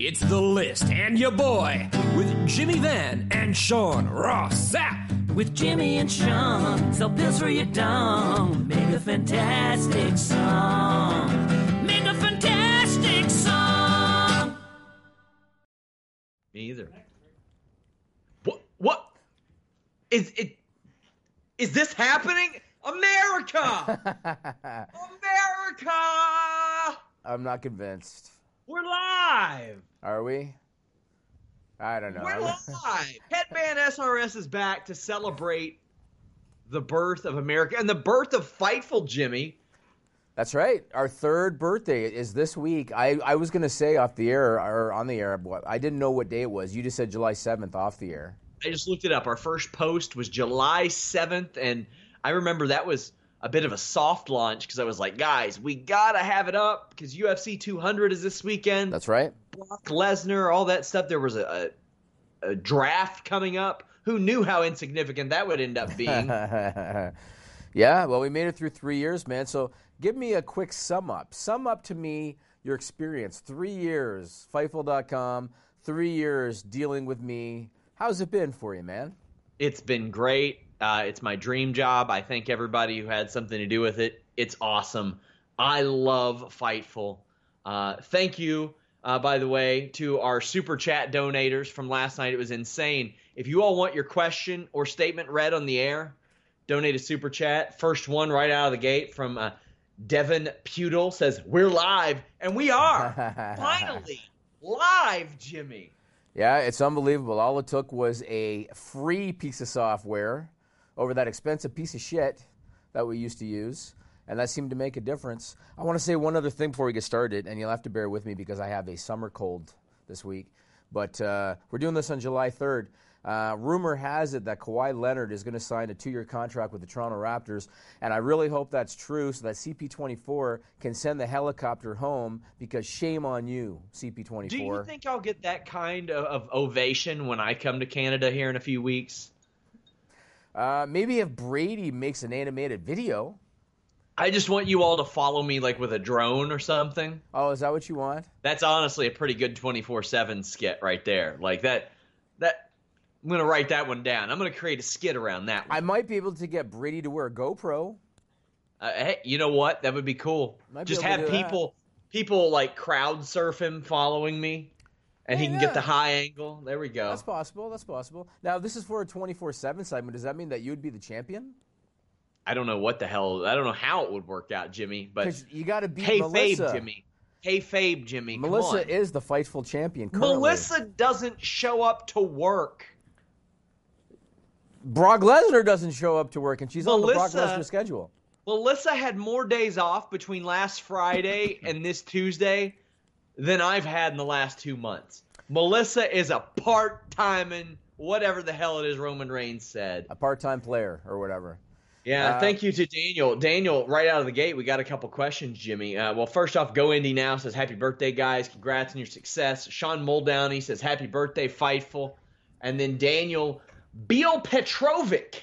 It's the list and your boy with Jimmy Van and Sean Ross Sapp. With Jimmy and Sean, sell pills for your dong. Make a fantastic song. Make a fantastic song. Me either. What? What? Is it? Is this happening? America! America! I'm not convinced. We're live. Are we? I don't know. We're live. Headband SRS is back to celebrate the birth of America and the birth of Fightful Jimmy. That's right. Our third birthday is this week. I, I was going to say off the air or on the air, but I didn't know what day it was. You just said July 7th off the air. I just looked it up. Our first post was July 7th, and I remember that was a bit of a soft launch because I was like, guys, we gotta have it up because UFC 200 is this weekend. That's right. Brock Lesnar, all that stuff. There was a, a, a draft coming up. Who knew how insignificant that would end up being? yeah, well, we made it through three years, man. So give me a quick sum up. Sum up to me your experience. Three years, Fightful.com, three years dealing with me. How's it been for you, man? It's been great. Uh, it's my dream job. I thank everybody who had something to do with it. It's awesome. I love Fightful. Uh, thank you, uh, by the way, to our super chat donators from last night. It was insane. If you all want your question or statement read on the air, donate a super chat. First one right out of the gate from uh, Devin Pudel says, We're live. And we are. Finally, live, Jimmy. Yeah, it's unbelievable. All it took was a free piece of software over that expensive piece of shit that we used to use, and that seemed to make a difference. I want to say one other thing before we get started, and you'll have to bear with me because I have a summer cold this week. But uh, we're doing this on July 3rd. Uh, rumor has it that Kawhi Leonard is going to sign a two year contract with the Toronto Raptors, and I really hope that's true so that CP24 can send the helicopter home because shame on you, CP24. Do you think I'll get that kind of, of ovation when I come to Canada here in a few weeks? Uh, maybe if Brady makes an animated video. I just want you all to follow me like with a drone or something. Oh, is that what you want? That's honestly a pretty good 24/7 skit right there. Like that that I'm going to write that one down. I'm going to create a skit around that one. I might be able to get Brady to wear a GoPro. Uh, hey, you know what? That would be cool. Might just to have do that. people people like crowd surf him following me and he can yeah. get the high angle. There we go. That's possible. That's possible. Now, this is for a 24 7 segment. Does that mean that you would be the champion? I don't know what the hell. I don't know how it would work out, Jimmy. But you got to beat hey, Melissa. Fabe, Jimmy. Hey, Fabe, Jimmy. Come Melissa is the Fightful champion. Currently. Melissa doesn't show up to work. Brock Lesnar doesn't show up to work, and she's on the Brock Lesnar schedule. Melissa had more days off between last Friday and this Tuesday than I've had in the last two months. Melissa is a part timing, whatever the hell it is Roman Reigns said. A part-time player or whatever. Yeah, Uh, thank you to Daniel. Daniel, right out of the gate, we got a couple questions, Jimmy. Uh, well, first off, Go Indy Now says, Happy birthday, guys. Congrats on your success. Sean Muldowney says, Happy birthday, Fightful. And then Daniel Beal Petrovic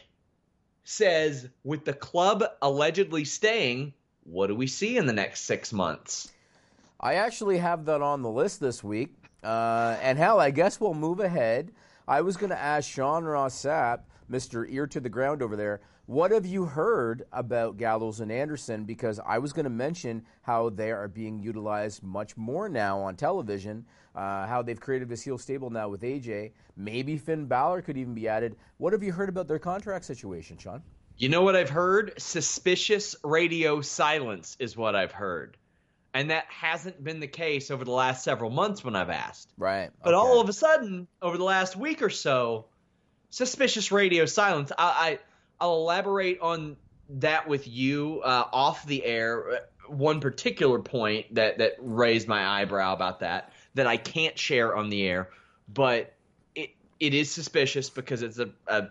says, With the club allegedly staying, what do we see in the next six months? I actually have that on the list this week. Uh, and hell, I guess we'll move ahead. I was going to ask Sean Ross Sapp, Mr. Ear to the Ground over there, what have you heard about Gallows and Anderson? Because I was going to mention how they are being utilized much more now on television, uh, how they've created this heel stable now with AJ. Maybe Finn Balor could even be added. What have you heard about their contract situation, Sean? You know what I've heard? Suspicious radio silence is what I've heard. And that hasn't been the case over the last several months when I've asked. Right. But okay. all of a sudden, over the last week or so, suspicious radio silence. I, I I'll elaborate on that with you uh, off the air. Uh, One particular point that that raised my eyebrow about that that I can't share on the air, but it it is suspicious because it's a, a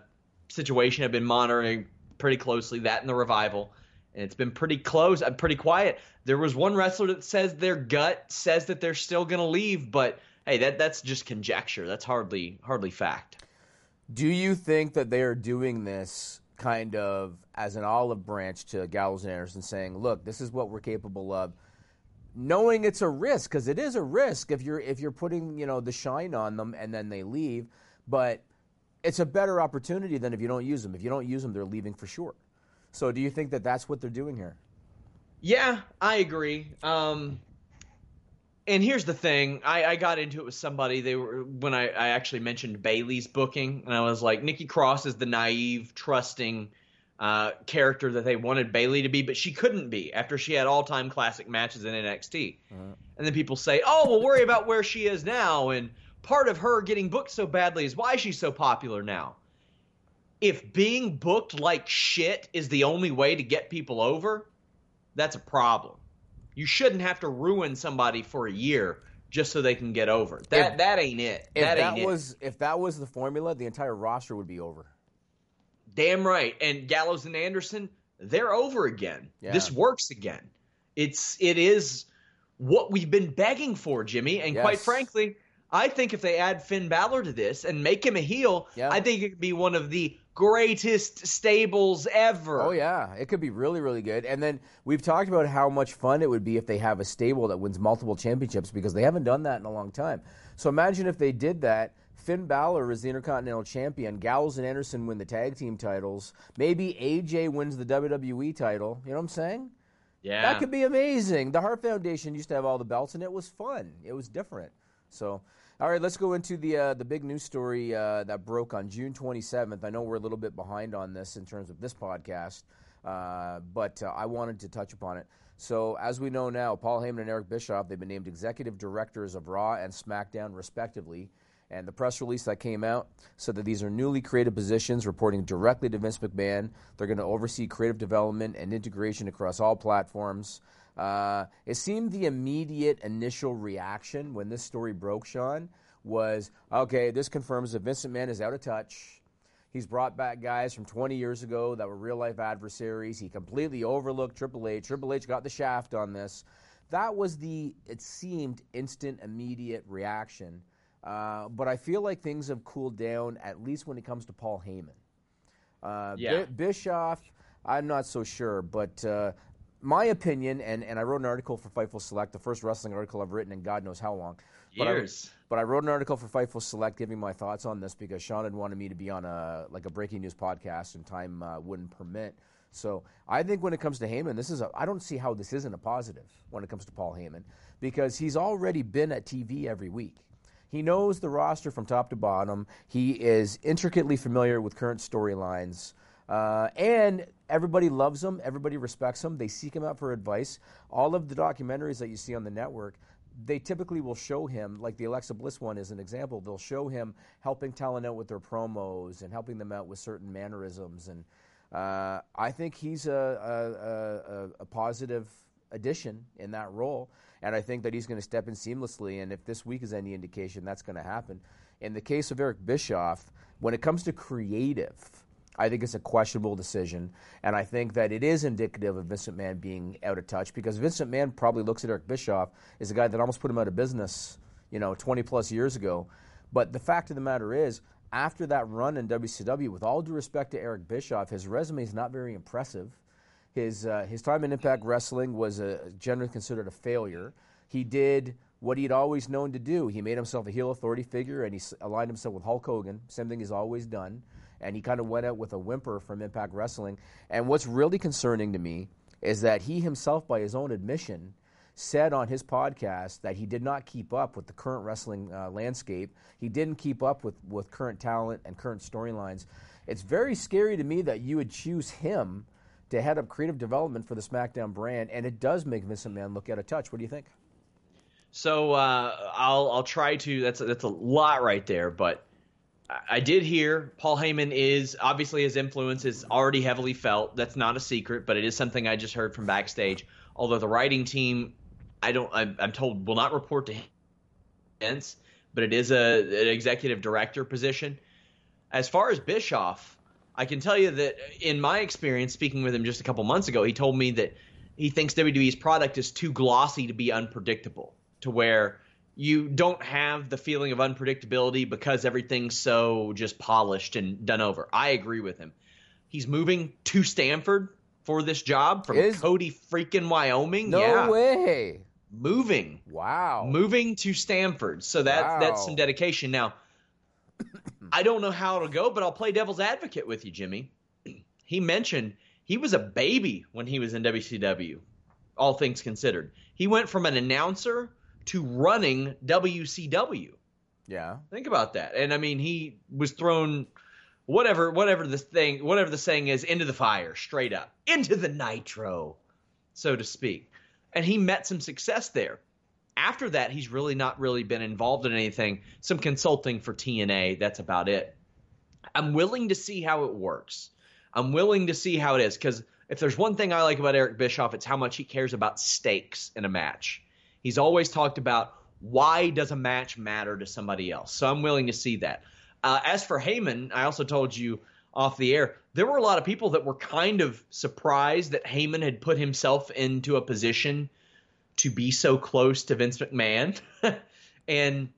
situation I've been monitoring pretty closely. That and the revival, and it's been pretty close. I'm pretty quiet. There was one wrestler that says their gut says that they're still going to leave, but hey, that that's just conjecture. That's hardly hardly fact. Do you think that they are doing this kind of as an olive branch to Gallows and Anderson, saying, "Look, this is what we're capable of," knowing it's a risk because it is a risk if you're if you're putting you know the shine on them and then they leave, but it's a better opportunity than if you don't use them. If you don't use them, they're leaving for sure. So, do you think that that's what they're doing here? Yeah, I agree. Um, and here's the thing: I, I got into it with somebody. They were when I, I actually mentioned Bayley's booking, and I was like, Nikki Cross is the naive, trusting uh, character that they wanted Bailey to be, but she couldn't be after she had all-time classic matches in NXT. And then people say, "Oh, well, worry about where she is now." And part of her getting booked so badly is why she's so popular now. If being booked like shit is the only way to get people over, that's a problem. You shouldn't have to ruin somebody for a year just so they can get over. That If- that ain't it. If that that, ain't it. was if that was the formula, the entire roster would be over. Damn right. And Gallows and Anderson, they're over again. Yeah. This works again. It's it is what we've been begging for, Jimmy. And quite frankly, I think if they add Finn Balor to this and make him a heel, Yeah. I think it could be one of the greatest stables ever. Oh yeah, it could be really really good. And then we've talked about how much fun it would be if they have a stable that wins multiple championships because they haven't done that in a long time. So imagine if they did that. Finn Balor is the Intercontinental Champion. Gallows and Anderson win the tag team titles. Maybe AJ wins the WWE title. You know what I'm saying? Yeah. That could be amazing. The Hart Foundation used to have all the belts, and it was fun. It was different. So, all right, let's go into the uh, the big news story uh, that broke on June 27th. I know we're a little bit behind on this in terms of this podcast, uh, but uh, I wanted to touch upon it. So, as we know now, Paul Heyman and Eric Bischoff they've been named executive directors of Raw and SmackDown, respectively. And the press release that came out said that these are newly created positions reporting directly to Vince McMahon. They're going to oversee creative development and integration across all platforms. Uh, it seemed the immediate initial reaction when this story broke, Sean, was okay, this confirms that Vince McMahon is out of touch. He's brought back guys from 20 years ago that were real life adversaries. He completely overlooked Triple H. Triple H got the shaft on this. That was the, it seemed, instant, immediate reaction. Uh, but I feel like things have cooled down, at least when it comes to Paul Heyman. Uh, Yeah. Bi- Bischoff, I'm not so sure, but uh, my opinion, and, and I wrote an article for Fightful Select, the first wrestling article I've written in God knows how long. But I- Years. but I wrote an article for Fightful Select giving my thoughts on this because Sean had wanted me to be on a like a breaking news podcast, and time uh, wouldn't permit. So I think when it comes to Heyman, this is a, I don't see how this isn't a positive when it comes to Paul Heyman because he's already been at TV every week. He knows the roster from top to bottom. He is intricately familiar with current storylines. Uh, and everybody loves him. Everybody respects him. They seek him out for advice. All of the documentaries that you see on the network, they typically will show him, like the Alexa Bliss one is an example. They'll show him helping talent out with their promos and helping them out with certain mannerisms. And uh, I think he's a, a, a, a positive addition in that role. And I think that he's going to step in seamlessly. And if this week is any indication, that's going to happen. In the case of Eric Bischoff, when it comes to creative, I think it's a questionable decision. And I think that it is indicative of Vince McMahon being out of touch because Vince McMahon probably looks at Eric Bischoff as a guy that almost put him out of business, you know, 20 plus years ago. But the fact of the matter is, after that run in WCW, with all due respect to Eric Bischoff, his resume is not very impressive. His, uh, his time in Impact Wrestling was a, generally considered a failure. He did what he'd always known to do. He made himself a heel authority figure and he aligned himself with Hulk Hogan, same thing he's always done and he kind of went out with a whimper from Impact Wrestling. And what's really concerning to me is that he himself, by his own admission, said on his podcast that he did not keep up with the current wrestling uh, landscape. He didn't keep up with, with current talent and current storylines. It's very scary to me that you would choose him to head up creative development for the SmackDown brand, and it does make Vince McMahon look out of touch. What do you think? So uh, I'll I'll try to. That's that's a lot right there, but I did hear Paul Heyman is obviously his influence is already heavily felt. That's not a secret, but it is something I just heard from backstage. Although the writing team, I don't, I'm, told, will not report to him, but it is a an executive director position. As far as Bischoff, I can tell you that in my experience, speaking with him just a couple months ago, he told me that he thinks WWE's product is too glossy to be unpredictable, to where you don't have the feeling of unpredictability because everything's so just polished and done over. I agree with him. He's moving to Stamford for this job from Is, Cody freaking Wyoming. No yeah. way. Moving. Wow. Moving to Stamford. So that wow. that's some dedication. Now, I don't know how it'll go, but I'll play devil's advocate with you, Jimmy. He mentioned he was a baby when he was in WCW, all things considered. He went from an announcer to running WCW. Yeah. Think about that. And I mean, he was thrown whatever whatever the thing whatever the saying is into the fire straight up into the nitro so to speak and he met some success there after that he's really not really been involved in anything some consulting for tna that's about it i'm willing to see how it works i'm willing to see how it is because if there's one thing i like about eric bischoff it's how much he cares about stakes in a match He's always talked about why does a match matter to somebody else. So I'm willing to see that. Uh, as for Heyman, I also told you off the air, there were a lot of people that were kind of surprised that Heyman had put himself into a position to be so close to Vince McMahon. and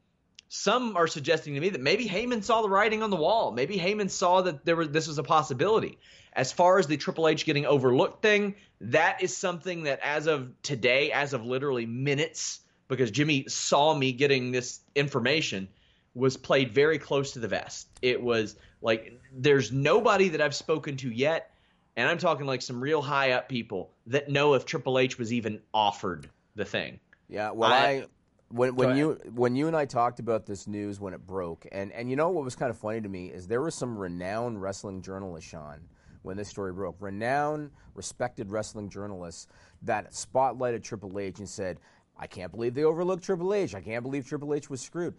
some are suggesting to me that maybe Heyman saw the writing on the wall. Maybe Heyman saw that there was this was a possibility. As far as the Triple H getting overlooked thing, that is something that as of today, as of literally minutes, because Jimmy saw me getting this information, was played very close to the vest. It was like there's nobody that I've spoken to yet, and I'm talking like some real high up people that know if Triple H was even offered the thing. Yeah, well, I, I when when you when you and I talked about this news when it broke, and and you know what was kind of funny to me is there were some renowned wrestling journalists, Sean, when this story broke. Renowned, respected wrestling journalists that spotlighted Triple H and said, I can't believe they overlooked Triple H. I can't believe Triple H was screwed.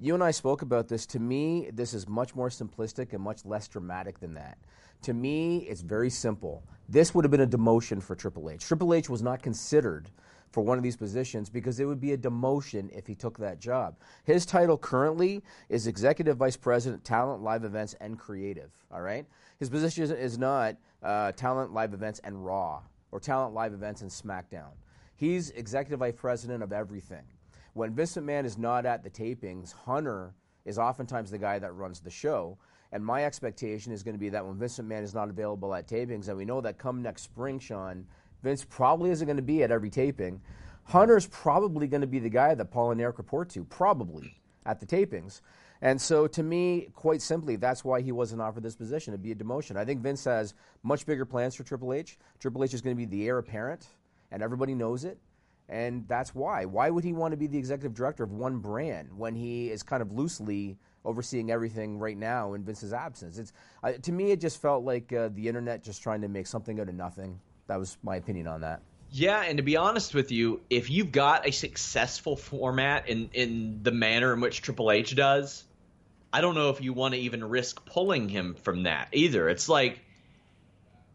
You and I spoke about this. To me, this is much more simplistic and much less dramatic than that. To me, it's very simple. This would have been a demotion for Triple H. Triple H was not considered for one of these positions because it would be a demotion if he took that job. His title currently is Executive Vice President, Talent, Live Events, and Creative. All right? His position is not uh, talent, live events, and Raw, or talent, live events, and SmackDown. He's executive vice president of everything. When Vince McMahon is not at the tapings, Hunter is oftentimes the guy that runs the show. And my expectation is going to be that when Vince McMahon is not available at tapings, and we know that come next spring, Sean, Vince probably isn't going to be at every taping. Hunter's probably going to be the guy that Paul and Eric report to, probably at the tapings. And so, to me, quite simply, that's why he wasn't offered this position to be a demotion. I think Vince has much bigger plans for Triple H. Triple H is going to be the heir apparent, and everybody knows it. And that's why. Why would he want to be the executive director of one brand when he is kind of loosely overseeing everything right now in Vince's absence. It's uh, to me, it just felt like uh, the internet just trying to make something out of nothing. That was my opinion on that. Yeah, and to be honest with you, if you've got a successful format in in the manner in which Triple H does, I don't know if you want to even risk pulling him from that either. It's like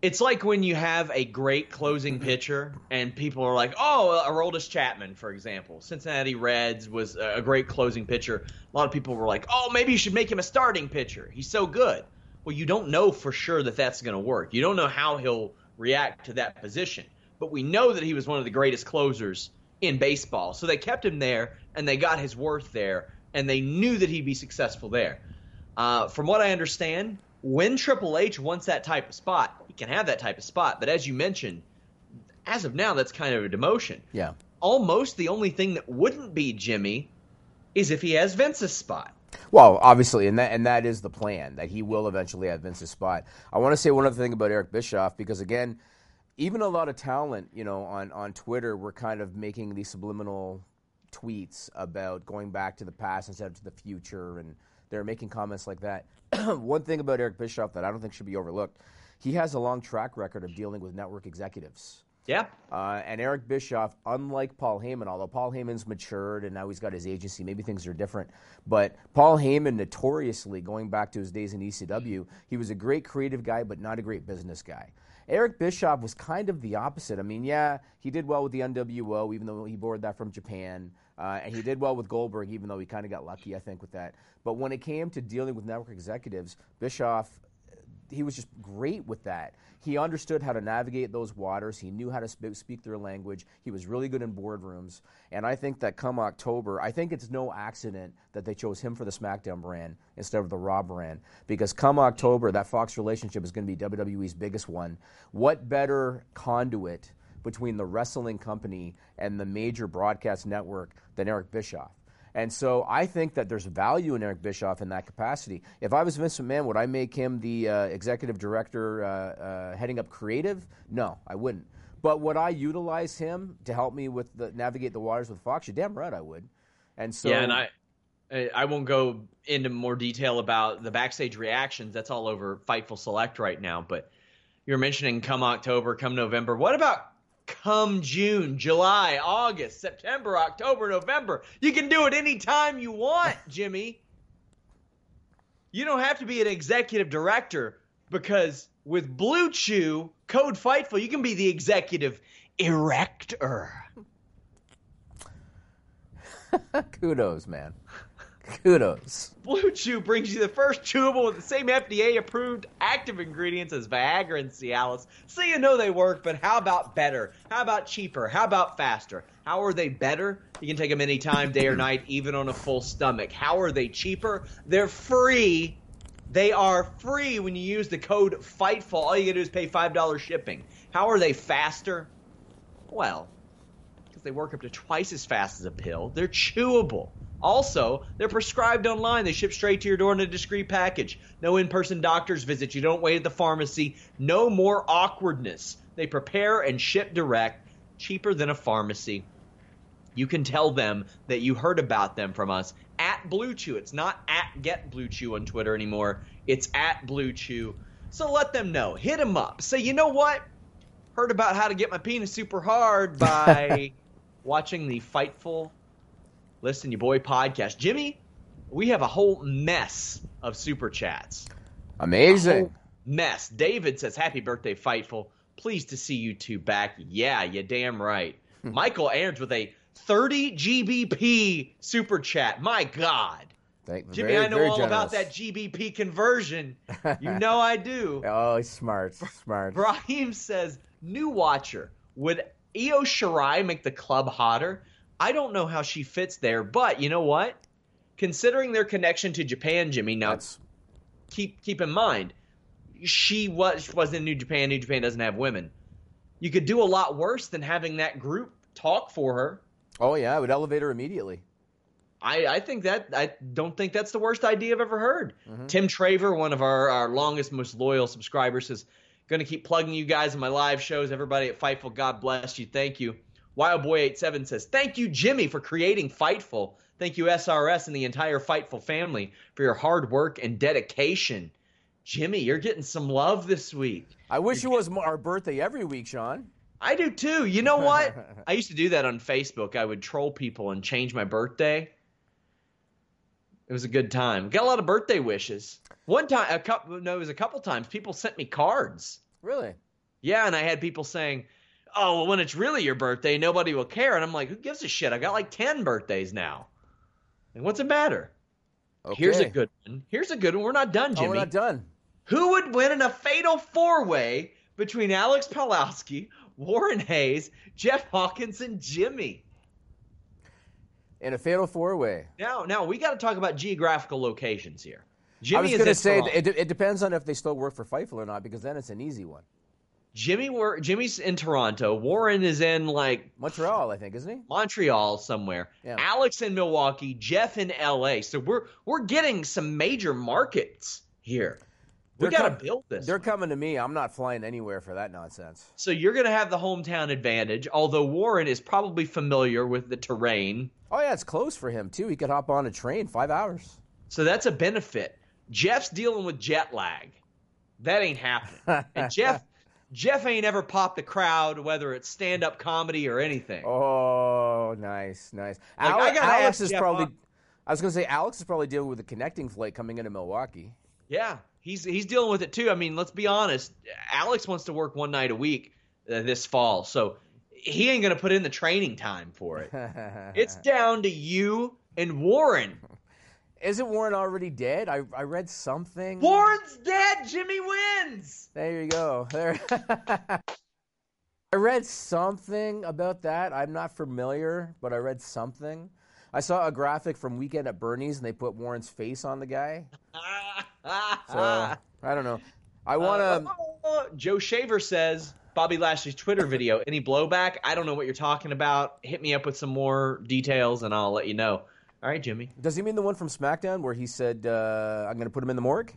it's like when you have a great closing pitcher and people are like, "Oh, Aroldis Chapman, for example, Cincinnati Reds was a great closing pitcher." A lot of people were like, "Oh, maybe you should make him a starting pitcher. He's so good." Well, you don't know for sure that that's going to work. You don't know how he'll react to that position. But we know that he was one of the greatest closers in baseball. So they kept him there and they got his worth there and they knew that he'd be successful there. Uh, from what I understand, when Triple H wants that type of spot, he can have that type of spot. But as you mentioned, as of now, that's kind of a demotion. Yeah. Almost the only thing that wouldn't be Jimmy is if he has Vince's spot. Well, obviously, and that and that is the plan that he will eventually have Vince's spot. I want to say one other thing about Eric Bischoff because again, even a lot of talent, you know, on on Twitter were kind of making these subliminal tweets about going back to the past instead of to the future, and they're making comments like that. One thing about Eric Bischoff that I don't think should be overlooked, he has a long track record of dealing with network executives. Yeah. Uh, and Eric Bischoff, unlike Paul Heyman, although Paul Heyman's matured and now he's got his agency, maybe things are different. But Paul Heyman, notoriously, going back to his days in ECW, he was a great creative guy, but not a great business guy. Eric Bischoff was kind of the opposite. I mean, yeah, he did well with the NWO, even though he borrowed that from Japan. Uh, and he did well with Goldberg, even though he kind of got lucky, I think, with that. But when it came to dealing with network executives, Bischoff, he was just great with that. He understood how to navigate those waters. He knew how to sp- speak their language. He was really good in boardrooms. And I think that come October, I think it's no accident that they chose him for the SmackDown brand instead of the Raw brand. Because come October, that Fox relationship is going to be WWE's biggest one. What better conduit between the wrestling company and the major broadcast network than Eric Bischoff? And so I think that there's value in Eric Bischoff in that capacity. If I was Vince McMahon, would I make him the uh, executive director uh, uh, heading up creative? No, I wouldn't. But would I utilize him to help me with the navigate the waters with Fox? You're damn right I would. And so yeah, and I I won't go into more detail about the backstage reactions. That's all over Fightful Select right now. But you're mentioning come October, come November. What about come June, July, August, September, October, November. You can do it anytime you want, Jimmy. You don't have to be an executive director because with BlueChew, code Fightful, you can be the executive erector. Kudos, man. Kudos. BlueChew brings you the first chewable with the same FDA approved active ingredients as Viagra and Cialis. So you know they work, but how about better? How about cheaper? How about faster? How are they better? You can take them anytime, day or night, even on a full stomach. How are they cheaper? They're free. They are free when you use the code FIGHTFUL. All you gotta do is pay $5 shipping. How are they faster? Well, because they work up to twice as fast as a pill. They're chewable. Also, they're prescribed online. They ship straight to your door in a discreet package. No in person doctor's visits. You don't wait at the pharmacy. No more awkwardness. They prepare and ship direct, cheaper than a pharmacy. You can tell them that you heard about them from us at BlueChew. It's not at Get BlueChew on Twitter anymore. It's at BlueChew. So let them know. Hit them up. Say, you know what? Heard about how to get my penis super hard by watching the Fightful Listen Your Boy podcast. Jimmy, we have a whole mess of super chats. Amazing. Mess. David says, Happy birthday, Fightful. Pleased to see you two back. Yeah, you damn right. Hmm. Michael Aarons with a 30 GBP super chat. My God. Thank, Jimmy, very, I know all about that GBP conversion. You know I do. Oh, he's smart. Smart. Brahim says, new watcher. Would Io Shirai make the club hotter? I don't know how she fits there, but you know what? Considering their connection to Japan, Jimmy, now That's keep keep in mind, she was was in New Japan. New Japan doesn't have women. You could do a lot worse than having that group talk for her. Oh yeah, I would elevate her immediately. I, I think that I don't think that's the worst idea I've ever heard. Mm-hmm. Tim Traver, one of our, our longest, most loyal subscribers, is going to keep plugging you guys in my live shows. Everybody at Fightful, God bless you. Thank you. Wildboy87 says, Thank you, Jimmy, for creating Fightful. Thank you, SRS and the entire Fightful family, for your hard work and dedication. Jimmy, you're getting some love this week. I wish it was our birthday every week, Sean. I do too. You know what? I used to do that on Facebook. I would troll people and change my birthday. It was a good time. Got a lot of birthday wishes. One time, a couple, no, it was a couple times. People sent me cards. Really? Yeah, and I had people saying, "Oh, well, when it's really your birthday, nobody will care." And I'm like, "Who gives a shit? I got like ten birthdays now. And what's the matter?" Okay. Here's a good one. Here's a good one. We're not done, Oh, Jimmy. we're not done. Who would win in a fatal four way between Alex Pawlowski, Warren Hayes, Jeff Hawkins, and Jimmy? In a fatal four way. Now, now we got to talk about geographical locations here. Jimmy I was is going to say it, it depends on if they still work for Fightful or not, because then it's an easy one. Jimmy, Jimmy's in Toronto. Warren is in like Montreal, I think, isn't he? Montreal somewhere. Yeah. Alex in Milwaukee. Jeff in L.A. So we're we're getting some major markets here. We got to build this. They're coming to me. I'm not flying anywhere for that nonsense. So you're going to have the hometown advantage, although Warren is probably familiar with the terrain. Oh yeah, it's close for him too. He could hop on a train five hours. So that's a benefit. Jeff's dealing with jet lag. That ain't happening. and Jeff Jeff ain't ever popped a crowd, whether it's stand up comedy or anything. Oh, nice, nice. Like, Ale- I Alex is Jeff probably. I was going to say Alex is probably dealing with a connecting flight coming into Milwaukee. Yeah, he's he's dealing with it too. I mean, let's be honest. Alex wants to work one night a week uh, this fall, so he ain't gonna put in the training time for it. it's down to you and Warren. Isn't Warren already dead? I I read something. Warren's dead. Jimmy wins. There you go. There. I read something about that. I'm not familiar, but I read something. I saw a graphic from Weekend at Bernie's, and they put Warren's face on the guy. So I don't know. I want to. Uh, Joe Shaver says Bobby Lashley's Twitter video. Any blowback? I don't know what you're talking about. Hit me up with some more details, and I'll let you know. All right, Jimmy. Does he mean the one from SmackDown where he said, uh, "I'm going to put him in the morgue"?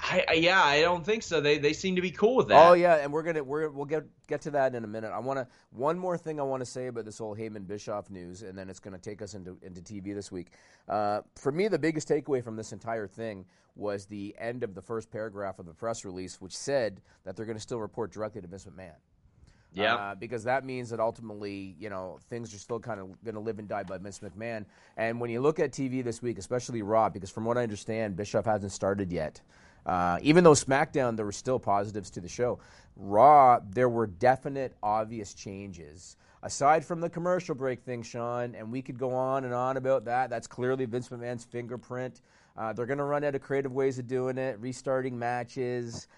I, I yeah, I don't think so. They they seem to be cool with that. Oh yeah, and we're gonna we're we'll get get to that in a minute. I want to one more thing I want to say about this whole Heyman Bischoff news, and then it's going to take us into into TV this week. Uh, for me, the biggest takeaway from this entire thing was the end of the first paragraph of the press release, which said that they're going to still report directly to Vince McMahon. Yeah. Uh, because that means that ultimately, you know, things are still kind of going to live and die by Vince McMahon. And when you look at TV this week, especially Raw, because from what I understand, Bischoff hasn't started yet. Uh, even though SmackDown, there were still positives to the show. Raw, there were definite, obvious changes. Aside from the commercial break thing, Sean, and we could go on and on about that. That's clearly Vince McMahon's fingerprint. Uh, they're going to run out of creative ways of doing it, restarting matches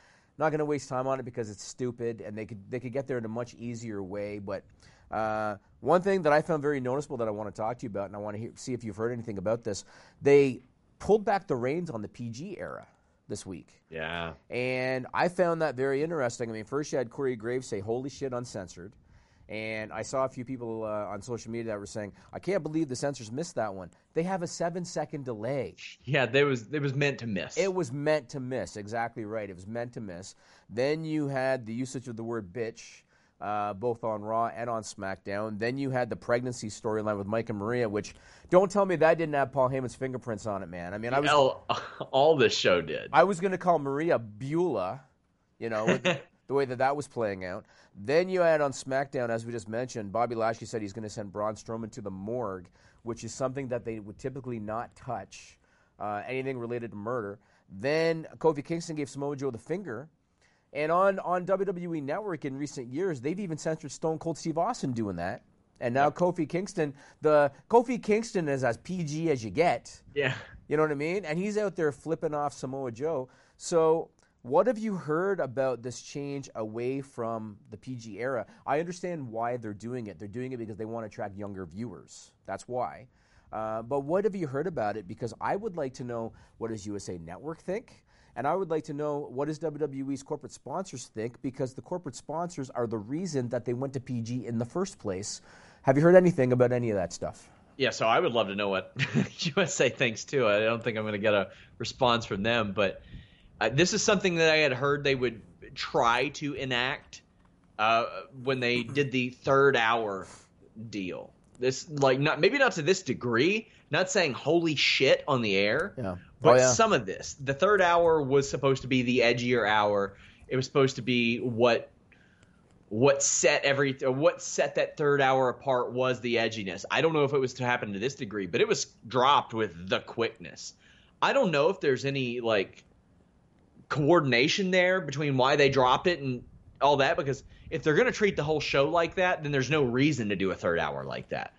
not going to waste time on it because it's stupid, and they could they could get there in a much easier way. But uh, one thing that I found very noticeable that I want to talk to you about, and I want to hear, see if you've heard anything about this, they pulled back the reins on the PG era this week. Yeah. And I found that very interesting. I mean, first you had Corey Graves say, "Holy shit, uncensored," and I saw a few people uh, on social media that were saying, "I can't believe the censors missed that one. They have a seven-second delay." Yeah, there was it was meant to miss. It was meant to miss. Exactly right. It was meant to miss. Then you had the usage of the word bitch, uh, both on Raw and on SmackDown. Then you had the pregnancy storyline with Mike and Maria, which don't tell me that didn't have Paul Heyman's fingerprints on it, man. I mean, I was all, all this show did. I was going to call Maria Beulah, you know, with the way that that was playing out. Then you had on SmackDown, as we just mentioned, Bobby Lashley said he's going to send Braun Strowman to the morgue, which is something that they would typically not touch, uh, anything related to murder. Then Kofi Kingston gave Samoa Joe the finger. And on, on WWE Network in recent years, they've even censored Stone Cold Steve Austin doing that. And now Kofi Kingston, the Kofi Kingston is as PG as you get. yeah. You know what I mean? And he's out there flipping off Samoa Joe. So, what have you heard about this change away from the PG era? I understand why they're doing it. They're doing it because they want to attract younger viewers. That's why. Uh, but what have you heard about it? Because I would like to know what does USA Network think, and I would like to know what does WWE's corporate sponsors think, because the corporate sponsors are the reason that they went to PG in the first place. Have you heard anything about any of that stuff? Yeah, so I would love to know what USA thinks too. I don't think I'm going to get a response from them, but uh, this is something that I had heard they would try to enact uh, when they did the third hour deal. This like not maybe not to this degree. Not saying holy shit on the air. Yeah. But Oh, yeah. some of this, the third hour was supposed to be the edgier hour. It was supposed to be what what set every what set that third hour apart was the edginess. I don't know if it was to happen to this degree, but it was dropped with the quickness. I don't know if there's any like coordination there between why they dropped it and all that because if they're going to treat the whole show like that, then there's no reason to do a third hour like that.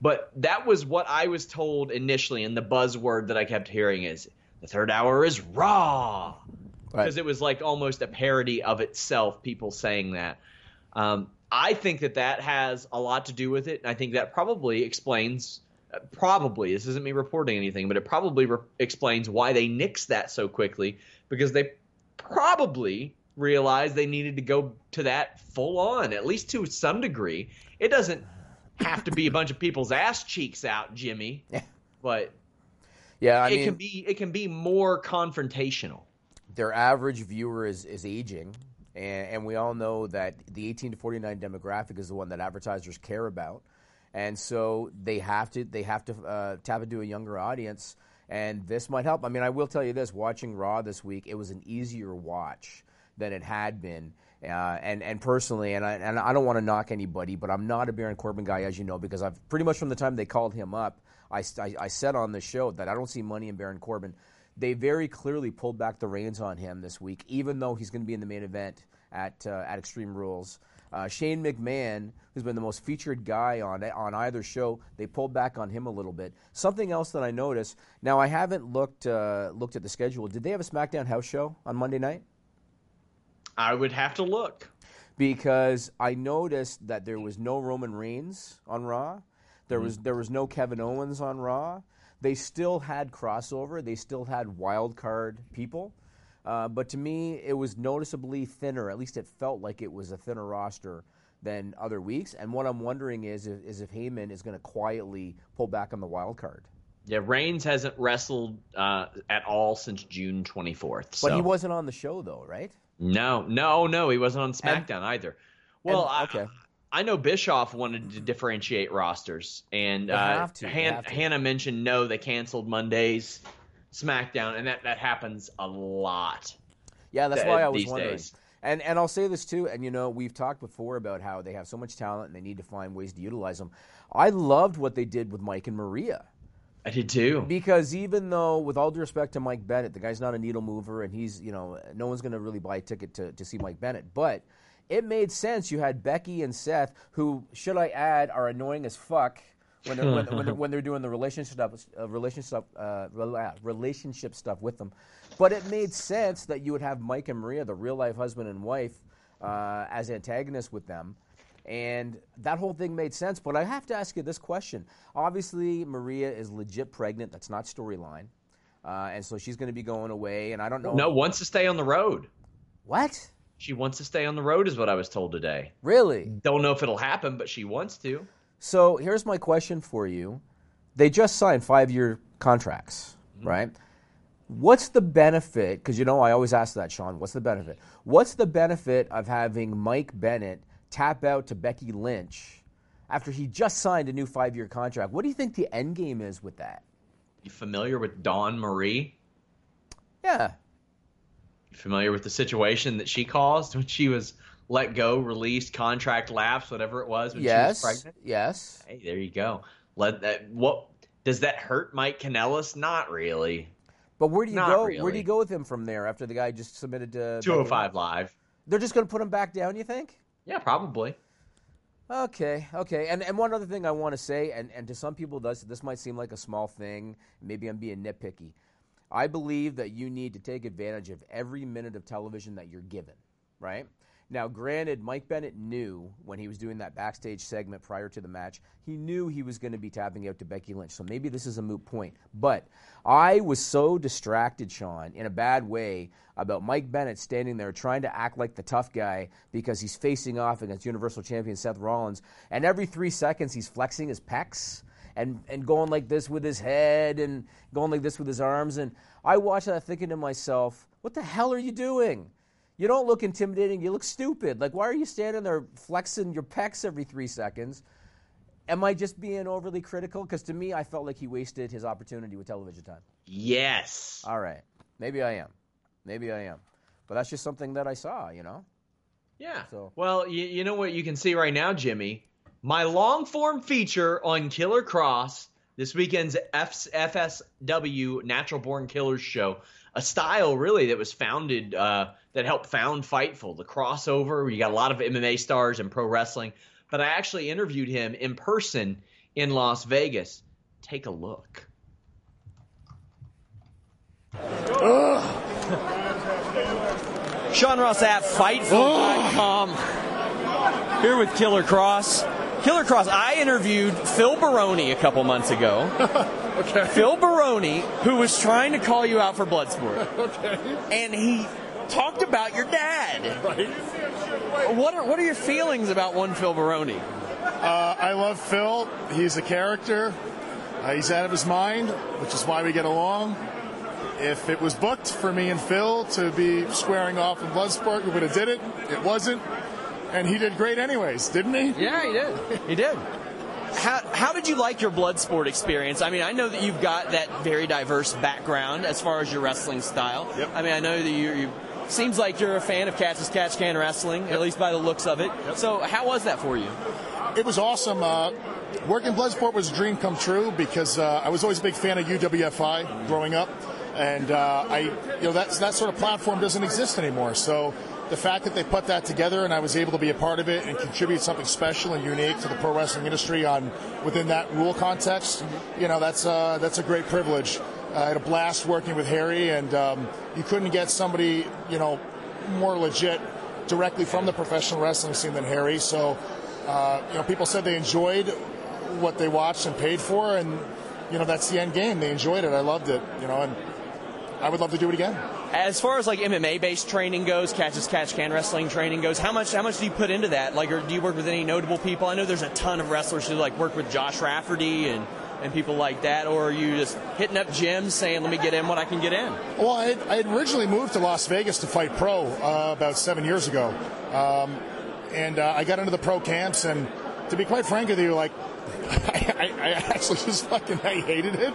But that was what I was told initially, and the buzzword that I kept hearing is the third hour is raw Right. because it was like almost a parody of itself. People saying that. Um, I think that that has a lot to do with it. and I think that probably explains. Probably this isn't me reporting anything, but it probably re- explains why they nixed that so quickly because they probably realized they needed to go to that full on, at least to some degree. It doesn't have to be a bunch of people's ass cheeks out, Jimmy, but Yeah, I it mean, can be it can be more confrontational. their average viewer is, is aging, and, and we all know that the 18 to 49 demographic is the one that advertisers care about, and so they have to they have to uh, tap into a younger audience, and this might help. I mean, I will tell you this: watching Raw this week, it was an easier watch than it had been. Uh, and and personally, and I and I don't want to knock anybody, but I'm not a Baron Corbin guy, as you know, because I've pretty much from the time they called him up, I, I, I said on the show that I don't see money in Baron Corbin. They very clearly pulled back the reins on him this week, even though he's going to be in the main event at uh, at Extreme Rules. Uh, Shane McMahon, who's been the most featured guy on on either show, they pulled back on him a little bit. Something else that I noticed. Now I haven't looked uh, looked at the schedule. Did they have a SmackDown house show on Monday night? I would have to look. because I noticed that there was no Roman Reigns on Raw. There was there was no Kevin Owens on Raw. They still had crossover. They still had wild card people. Uh, but to me, it was noticeably thinner. At least it felt like it was a thinner roster than other weeks. And what I'm wondering is if, is if Heyman is going to quietly pull back on the wild card. Yeah, Reigns hasn't wrestled uh, at all since June 24th. So. But he wasn't on the show though, right? No, no, no. He wasn't on SmackDown either. Well, and- okay. I, I know Bischoff wanted to differentiate rosters, and uh, Han- have to. Hannah mentioned no, they canceled Mondays SmackDown, and that that happens a lot. Yeah, that's th- why I was wondering. days. And and I'll say this too. And you know, we've talked before about how they have so much talent and they need to find ways to utilize them. I loved what they did with Mike and Maria I did too. because even though, with all due respect to Mike Bennett, the guy's not a needle mover, and he's you know, no one's going to really buy a ticket to to see Mike Bennett, but. It made sense. You had Becky and Seth, who, should I add, are annoying as fuck when they're, when, when, they're, when they're doing the relationship stuff, uh, relationship, uh, uh, relationship stuff with them. But it made sense that you would have Mike and Maria, the real life husband and wife, uh, as antagonists with them. And that whole thing made sense. But I have to ask you this question. Obviously, Maria is legit pregnant. That's not storyline. Uh, and so she's going to be going away. And I don't know. No, wants to stay on the road. What? She wants to stay on the road, is what I was told today. Really? Don't know if it'll happen, but she wants to. So here's my question for you. They just signed five year contracts, mm-hmm. right? What's the benefit? Because you know, I always ask that, Sean. What's the benefit? What's the benefit of having Mike Bennett tap out to Becky Lynch after he just signed a new five year contract? What do you think the end game is with that? You familiar with Dawn Marie? Yeah. You familiar with the situation that she caused when she was let go, released, contract lapse, whatever it was when yes. she was pregnant? Yes. Hey, there you go. Let that. What does that hurt, Mike Kanellis? Not really. But where do you Not go? Where do you go with him from there after the guy just submitted to Two hundred five live. They're just going to put him back down. You think? Yeah, probably. Okay, okay. And and one other thing I want to say, and, and to some people this this might seem like a small thing, maybe I'm being nitpicky. I believe that you need to take advantage of every minute of television that you're given, right? Now, granted, Mike Bennett knew when he was doing that backstage segment prior to the match, he knew he was going to be tapping out to Becky Lynch. So maybe this is a moot point. But I was so distracted, Sean, in a bad way, about Mike Bennett standing there trying to act like the tough guy because he's facing off against Universal Champion Seth Rollins. And every three seconds, he's flexing his pecs and, and going like this with his head and going like this with his arms. And I watched that thinking to myself, what the hell are you doing? You don't look intimidating. You look stupid. Like, why are you standing there flexing your pecs every three seconds? Am I just being overly critical? Because to me, I felt like he wasted his opportunity with television time. Yes. All right. Maybe I am. Maybe I am. But that's just something that I saw, you know? Yeah. So- Well, you, you know what you can see right now, Jimmy? My long form feature on Killer Kross, this weekend's F- FSW Natural Born Killers show, a style really that was founded, uh, that helped found Fightful, the crossover. You got a lot of MMA stars and pro wrestling. But I actually interviewed him in person in Las Vegas. Take a look. Sean Ross at Fightful.com. Here with Killer Kross. Killer Kross, I interviewed Phil Baroni a couple months ago. Okay. Phil Baroni, who was trying to call you out for Bloodsport. Okay. And he talked about your dad. Right. What are, what are your feelings about one Phil Baroni? Uh, I love Phil. He's a character. Uh, he's out of his mind, which is why we get along. If it was booked for me and Phil to be squaring off in Bloodsport, we would have did it. It wasn't, and he did great anyways, didn't he? Yeah, he did. He did. How, how did you like your Bloodsport experience? I mean, I know that you've got that very diverse background as far as your wrestling style. Yep. I mean, I know that you, you seems like you're a fan of Catch as Catch Can wrestling, at least by the looks of it. So, how was that for you? It was awesome. Uh, working Bloodsport was a dream come true because uh, I was always a big fan of UWFI growing up, and uh, I, you know, that that sort of platform doesn't exist anymore. So the fact that they put that together and I was able to be a part of it and contribute something special and unique to the pro wrestling industry on within that rule context, you know, that's uh, that's a great privilege. I had a blast working with Harry, and um, you couldn't get somebody, you know, more legit directly from the professional wrestling scene than Harry. So, uh, you know, people said they enjoyed what they watched and paid for, and you know, that's the end game. They enjoyed it. I loved it. You know, and I would love to do it again. As far as like MMA based training goes, Catch as Catch Can wrestling training goes, how much how much do you put into that? Like, or do you work with any notable people? I know there's a ton of wrestlers who like work with Josh Rafferty and and people like that, or are you just hitting up gyms saying, "Let me get in what I can get in"? Well, I had, originally moved to Las Vegas to fight pro uh, about seven years ago, um, and uh, I got into the pro camps. And to be quite frank with you, like I, I, I actually just fucking I hated it.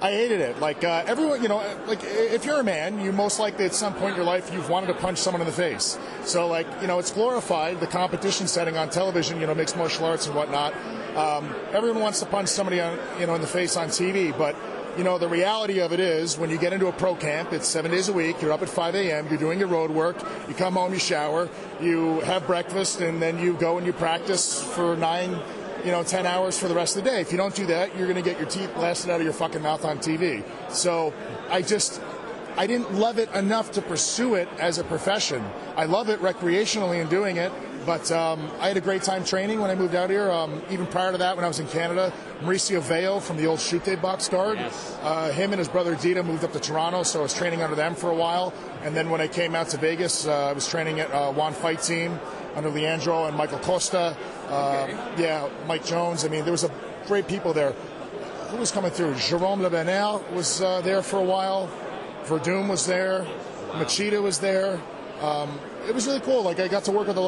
I hated it. Like uh, everyone, you know, like if you're a man, you most likely at some point in your life you've wanted to punch someone in the face. So like you know, it's glorified the competition setting on television. You know, makes martial arts and whatnot. Um, everyone wants to punch somebody on you know in the face on TV, but you know, the reality of it is when you get into a pro camp, it's seven days a week, you're up at 5 a.m., you're doing your road work, you come home, you shower, you have breakfast, and then you go and you practice for nine, you know, 10 hours for the rest of the day. If you don't do that, you're going to get your teeth blasted out of your fucking mouth on TV. So I just, I didn't love it enough to pursue it as a profession. I love it recreationally and doing it, but um, I had a great time training when I moved out here. Um, even prior to that, when I was in Canada, Mauricio Veo from the old Shoot Chute Boxe guard, uh, him and his brother Dita moved up to Toronto, so I was training under them for a while. And then when I came out to Vegas, uh, I was training at uh, One Fight Team under Leandro and Michael Costa. Uh, Yeah, Mike Jones. I mean, there was a great people there. Who was coming through? Jerome Le Banner was uh, there for a while. Werdum was there. Machida was there. Um, it was really cool. Like I got to work with a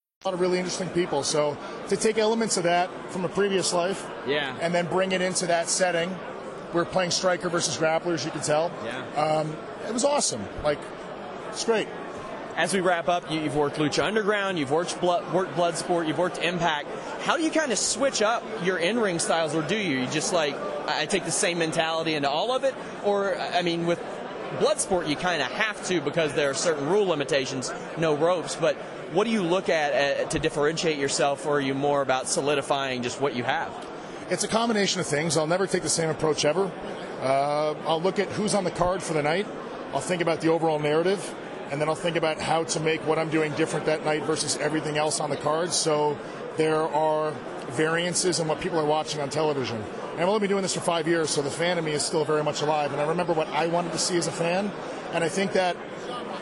A lot of really interesting people. So to take elements of that from a previous life, Yeah. and then bring it into that setting, we're playing striker versus grapplers. you can tell. Yeah. Um, it was awesome. Like, it's great. As we wrap up, you, you've worked Lucha Underground, you've worked blood, worked Bloodsport, you've worked Impact. How do you kind of switch up your in-ring styles, or do you? You just like I I take the same mentality into all of it, or I mean, with Bloodsport, you kind of have to because there are certain rule limitations, no ropes. But what do you look at to differentiate yourself, or are you more about solidifying just what you have? It's a combination of things. I'll never take the same approach ever. Uh, I'll look at who's on the card for the night. I'll think about the overall narrative, and then I'll think about how to make what I'm doing different that night versus everything else on the card. So there are variances in what people are watching on television. And I've only been doing this for five years, so the fan in me is still very much alive. And I remember what I wanted to see as a fan, and I think that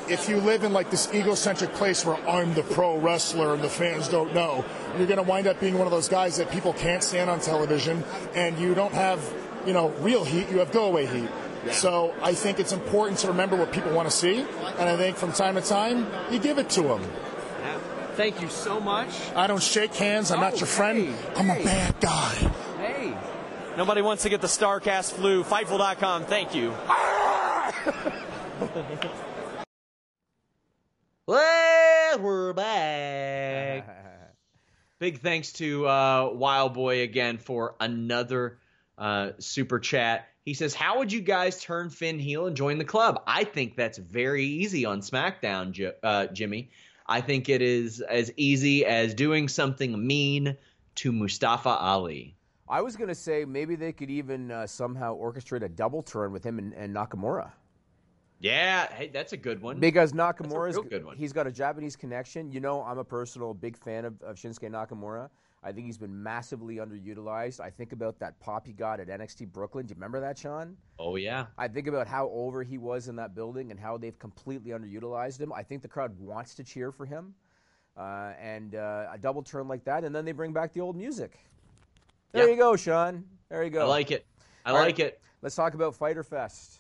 if you live in like this egocentric place where I'm the pro wrestler and the fans don't know, you're going to wind up being one of those guys that people can't stand on television, and you don't have, you know, real heat. You have go away heat. So I think it's important to remember what people want to see, and I think from time to time you give it to them. Thank you so much. I don't shake hands. I'm Oh, not your friend. hey, I'm hey. a bad guy. Hey. Nobody wants to get the StarCast flu. Fightful.com. Thank you. Well, we're back. Big thanks to uh, Wild Boy again for another uh, super chat. He says, "How would you guys turn Finn heel and join the club?" I think that's very easy on SmackDown, J- uh, Jimmy. I think it is as easy as doing something mean to Mustafa Ali. I was going to say maybe they could even uh, somehow orchestrate a double turn with him and, and Nakamura. Yeah, hey, that's a good one. Because Nakamura's good one. he's got a Japanese connection. You know, I'm a personal big fan of, of Shinsuke Nakamura. I think he's been massively underutilized. I think about that pop he got at NXT Brooklyn. Do you remember that, Sean? Oh yeah, I think about how over he was in that building and how they've completely underutilized him. I think the crowd wants to cheer for him. Uh, and uh, a double turn like that, and then they bring back the old music. There Yeah. you go, Sean. There you go. I like it. I All right. like it. Let's talk about Fighter Fest.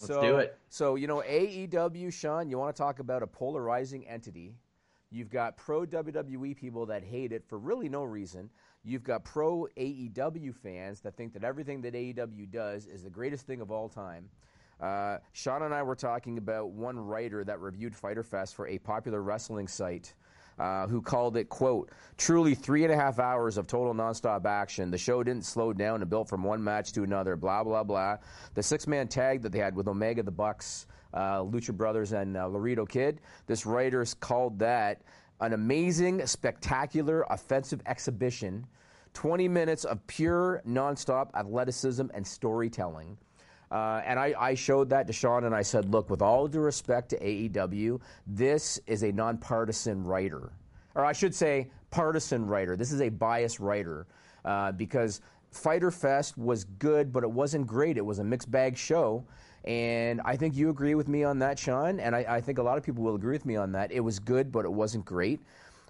Let's so, do it. So, you know, AEW, Sean, you want to talk about a polarizing entity. You've got pro WWE people that hate it for really no reason. You've got pro AEW fans that think that everything that AEW does is the greatest thing of all time. Uh, Sean and I were talking about one writer that reviewed Fighter Fest for a popular wrestling site. Uh, who called it, quote, truly three and a half hours of total nonstop action. The show didn't slow down and built from one match to another, blah, blah, blah. The six man tag that they had with Omega, the Bucks, uh, Lucha Brothers, and uh, Laredo Kid, this writer's called that an amazing, spectacular, offensive exhibition. 20 minutes of pure nonstop athleticism and storytelling. Uh, and I, I showed that to Sean and I said, look, with all due respect to AEW, this is a nonpartisan writer. Or I should say, partisan writer. This is a biased writer uh, because Fighter Fest was good, but it wasn't great. It was a mixed bag show. And I think you agree with me on that, Sean. And I, I think a lot of people will agree with me on that. It was good, but it wasn't great.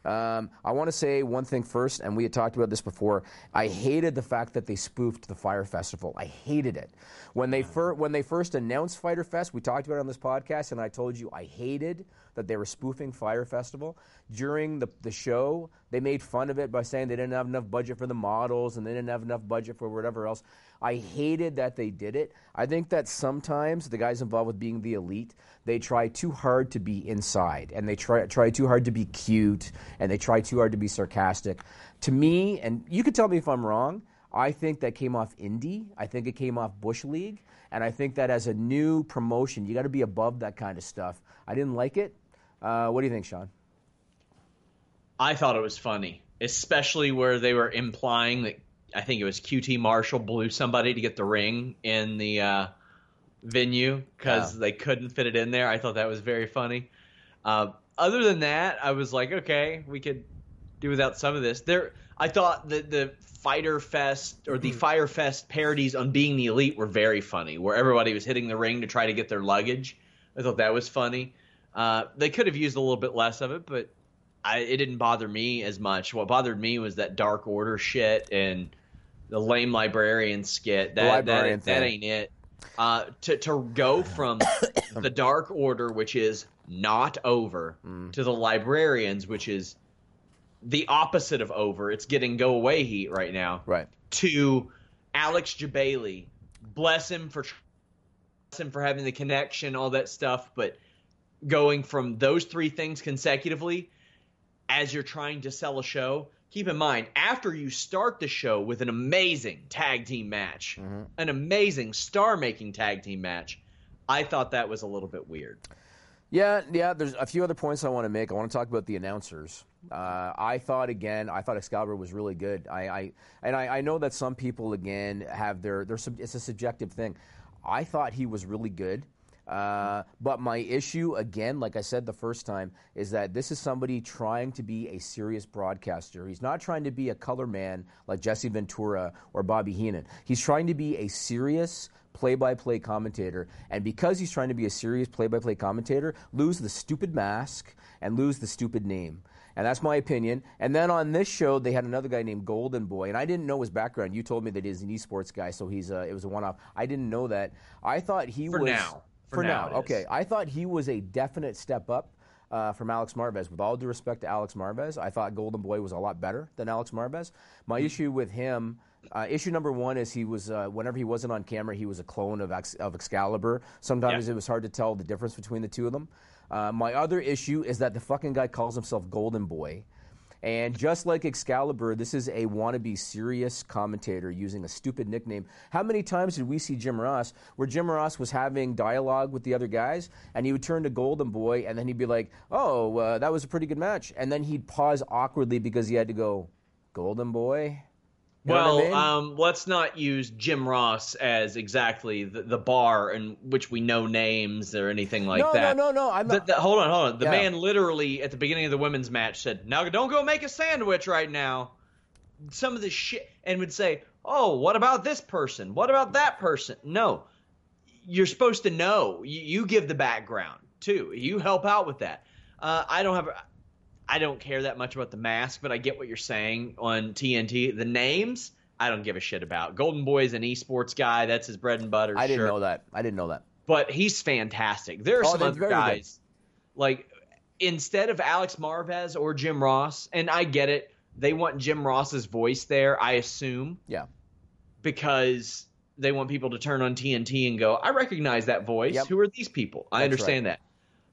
Um, I want to say one thing first, and we had talked about this before. I hated the fact that they spoofed the Fyre Festival. I hated it when they fir- when they first announced Fighter Fest. We talked about it on this podcast, and I told you I hated that they were spoofing Fyre Festival during the the show. They made fun of it by saying they didn't have enough budget for the models and they didn't have enough budget for whatever else. I hated that they did it. I think that sometimes the guys involved with being the elite, they try too hard to be inside and they try try too hard to be cute and they try too hard to be sarcastic. To me, and you could tell me if I'm wrong, I think that came off indie. I think it came off Bush League. And I think that as a new promotion, you got to be above that kind of stuff. I didn't like it. Uh, what do you think, Sean? I thought it was funny, especially where they were implying that I think it was QT Marshall blew somebody to get the ring in the uh, venue because they couldn't fit it in there. I thought that was very funny. Uh, other than that, I was like, okay, we could do without some of this. There, I thought that the Fighter Fest or the Fyre Fest parodies on Being the Elite were very funny, where everybody was hitting the ring to try to get their luggage. I thought that was funny. Uh, they could have used a little bit less of it, but I, it didn't bother me as much. What bothered me was that Dark Order shit and the lame librarian skit. That librarian that, that ain't it. Uh, to to go from the Dark Order, which is not over, Mm. to the librarians, which is the opposite of over. It's getting go away heat right now. Right. To Alex Jebailey, bless him for bless him for having the connection, all that stuff, but going from those three things consecutively as you're trying to sell a show, keep in mind after you start the show with an amazing tag team match, an amazing star-making tag team match, I thought that was a little bit weird. Yeah, yeah. There's a few other points I want to make. I want to talk about the announcers. Uh, I thought again. I thought Excalibur was really good. I, I and I, I know that some people again have their their. It's a subjective thing. I thought he was really good. Uh, but my issue, again, like I said the first time, is that this is somebody trying to be a serious broadcaster. He's not trying to be a color man like Jesse Ventura or Bobby Heenan. He's trying to be a serious play by play commentator. And because he's trying to be a serious play by play commentator, lose the stupid mask and lose the stupid name. And that's my opinion. And then on this show, they had another guy named Golden Boy, and I didn't know his background. You told me that he's an esports guy, so he's a, it was a one off. I didn't know that. I thought he For was now. For, For now, now okay. I thought he was a definite step up uh, from Alex Marvez. With all due respect to Alex Marvez, I thought Golden Boy was a lot better than Alex Marvez. My Hmm. issue with him, uh, issue number one is he was uh, whenever he wasn't on camera, he was a clone of, Ex- of Excalibur. Sometimes Yeah. it was hard to tell the difference between the two of them. Uh, my other issue is that the fucking guy calls himself Golden Boy. And just like Excalibur, this is a wannabe serious commentator using a stupid nickname. How many times did we see Jim Ross where Jim Ross was having dialogue with the other guys and he would turn to Golden Boy and then he'd be like, oh, uh, that was a pretty good match. And then he'd pause awkwardly because he had to go, Golden Boy? You well, I mean? um, let's not use Jim Ross as exactly the, the bar in which we know names or anything like no, that. no, no, no. I'm The- the- hold on, hold on. The Yeah. man literally at the beginning of the women's match said, "Now don't go make a sandwich right now." Some of the shit, and would say, "Oh, what about this person? What about that person?" No, you're supposed to know. You, you give the background too. You help out with that. Uh, I don't have. I don't care that much about the mask, but I get what you're saying on TNT. The names, I don't give a shit about. Golden Boy is an esports guy. That's his bread and butter. I didn't sure know that. I didn't know that. but he's fantastic. There are Oh, some other very good. guys like instead of Alex Marvez or Jim Ross, and I get it, they want Jim Ross's voice there, I assume, Yeah. because they want people to turn on TNT and go, I recognize that voice. Yep. Who are these people? I That's understand that.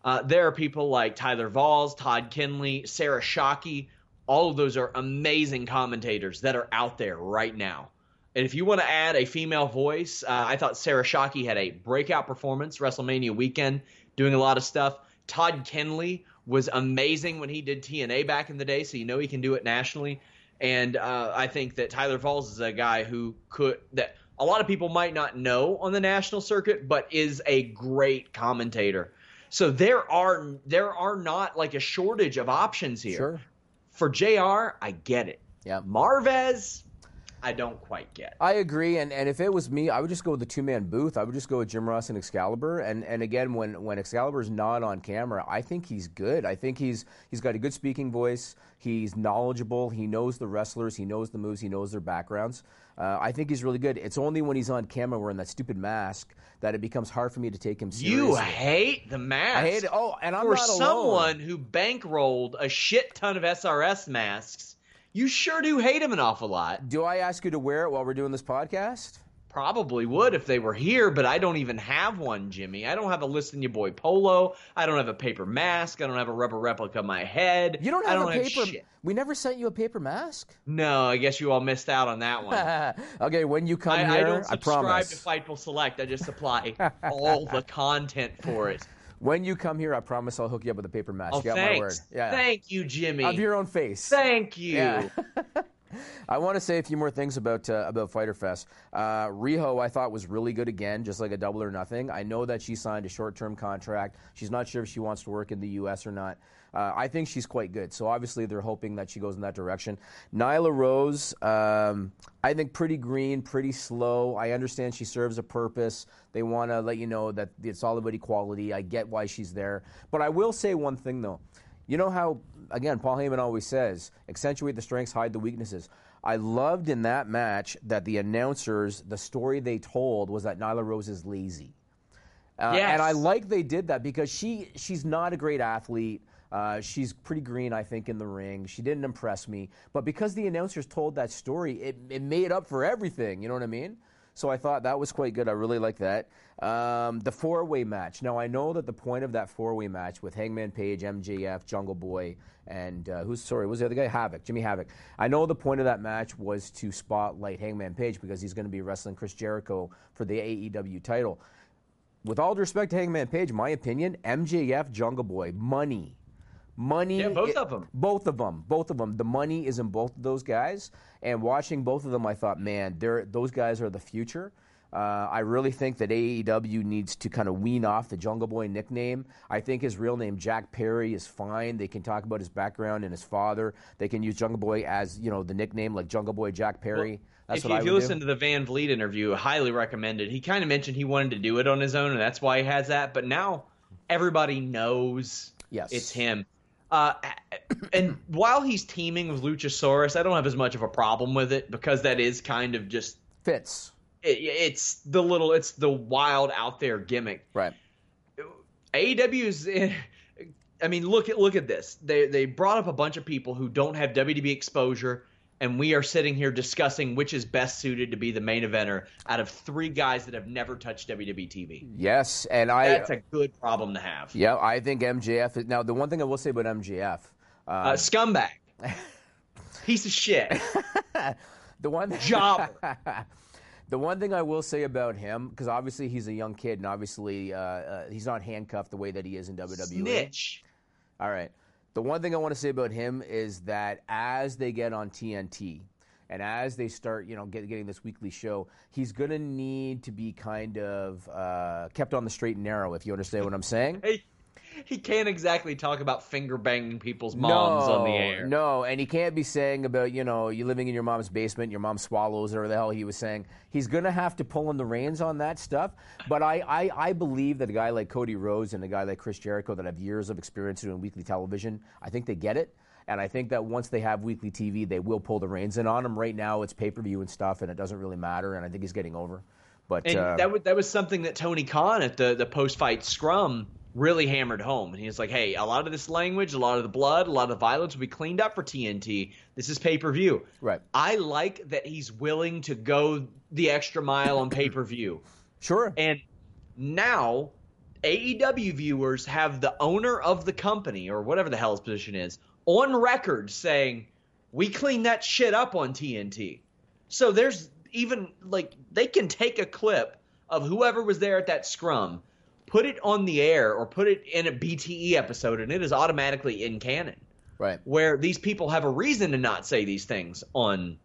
Uh, there are people like Tyler Valls, Todd Keneley, Sarah Shockey. All of those are amazing commentators that are out there right now. And if you want to add a female voice, uh, I thought Sarah Shockey had a breakout performance WrestleMania weekend, doing a lot of stuff. Todd Keneley was amazing when he did TNA back in the day, so you know he can do it nationally. And uh, I think that Tyler Falls is a guy who could that a lot of people might not know on the national circuit, but is a great commentator. So there are there are not like a shortage of options here. Sure. For JR, I get it. Yeah. Marvez, I don't quite get. I agree, and, and if it was me, I would just go with the two man booth. I would just go with Jim Ross and Excalibur. And and again, when when Excalibur's not on camera, I think he's good. I think he's he's got a good speaking voice. He's knowledgeable. He knows the wrestlers. He knows the moves. He knows their backgrounds. Uh, I think he's really good. It's only when he's on camera wearing that stupid mask that it becomes hard for me to take him seriously. You hate the mask. I hate it. Oh, and I'm For not alone. someone who bankrolled a shit ton of SRS masks, you sure do hate him an awful lot. Do I ask you to wear it while we're doing this podcast? Probably would if they were here, but I don't even have one, Jimmy. I don't have a listen your boy polo. I don't have a paper mask. I don't have a rubber replica of my head. You don't I have don't a paper. shit. we never sent you a paper mask. No, I guess you all missed out on that one. okay, when you come I, here, I don't I subscribe promise. to Fightful Select. I just supply all the content for it. When you come here, I promise I'll hook you up with a paper mask. Oh, you got my word. thanks. Yeah. Thank you, Jimmy. Of your own face. Thank you. Yeah. I want to say a few more things about uh, about Fighter Fest. Uh, Riho, I thought was really good again, just like a double or nothing. I know that she signed a short term contract. She's not sure if she wants to work in the U.S. or not. Uh, I think she's quite good. So obviously they're hoping that she goes in that direction. Nyla Rose, um, I think pretty green, pretty slow. I understand she serves a purpose. They want to let you know that it's all about equality. I get why she's there. But I will say one thing though. You know how, again, Paul Heyman always says, accentuate the strengths, hide the weaknesses. I loved in that match that the announcers, the story they told was that Nyla Rose is lazy. Uh, Yes. And I like they did that because she she's not a great athlete. Uh, she's pretty green, I think, in the ring. She didn't impress me. But because the announcers told that story, it, it made up for everything. You know what I mean? So I thought that was quite good. I really like that. Um, the four way match. Now, I know that the point of that four way match with Hangman Page, MJF, Jungle Boy, and uh, who's sorry, was the other guy? Havoc, Jimmy Havoc. I know the point of that match was to spotlight Hangman Page because he's going to be wrestling Chris Jericho for the AEW title with all due respect to Hangman Page, my opinion, MJF, Jungle Boy, money. Money. Yeah, both it- of 'em. Both of them. Both of them. The money is in both of those guys. And watching both of them, I thought, man, they're, those guys are the future. Uh, I really think that AEW needs to kind of wean off the Jungle Boy nickname. I think his real name, Jack Perry, is fine. They can talk about his background and his father. They can use Jungle Boy as you know the nickname, like Jungle Boy Jack Perry. That's if what you, I if you listen do. to the Van Vliet interview, highly recommended. He kind of mentioned he wanted to do it on his own, and that's why he has that. But now everybody knows Yes. it's him. Uh, and while he's teaming with Luchasaurus, I don't have as much of a problem with it because that is kind of just Fits it, it's the little, it's the wild out there gimmick. right. AEW is. I mean, look at look at this. They they brought up a bunch of people who don't have WWE exposure, and we are sitting here discussing which is best suited to be the main eventer out of three guys that have never touched WWE TV. Yes, and I That's a good problem to have. yeah, I think MJF is now the one thing I will say about MJF. Uh, Uh, scumbag, piece of shit, the one jobber. The one thing I will say about him, because obviously he's a young kid, and obviously uh, uh, he's not handcuffed the way that he is in WWE. Snitch. All right. The one thing I want to say about him is that as they get on TNT and as they start, you know, get, getting this weekly show, he's going to need to be kind of uh, kept on the straight and narrow, if you understand what I'm saying. He, he can't exactly talk about finger banging people's moms on the air. No, and he can't be saying about, you know, you living in your mom's basement, your mom swallows, or the hell he was saying. He's going to have to pull in the reins on that stuff. But I, I, I believe that a guy like Cody Rhodes and a guy like Chris Jericho that have years of experience doing weekly television, I think they get it. And I think that once they have weekly TV, they will pull the reins in on him. Right now, it's pay per view and stuff, and it doesn't really matter. And I think he's getting over. But And uh, that was that was something that Tony Khan at the the post fight scrum really hammered home. And he was like, "Hey, a lot of this language, a lot of the blood, a lot of the violence will be cleaned up for TNT. This is pay per view." Right. I like that he's willing to go the extra mile on pay per view. sure. And now AEW viewers have the owner of the company or whatever the hell his position is on record saying, "We clean that shit up on TNT." So there's even like they can take a clip of whoever was there at that scrum, put it on the air or put it in a BTE episode and it is automatically in canon right. where these people have a reason to not say these things on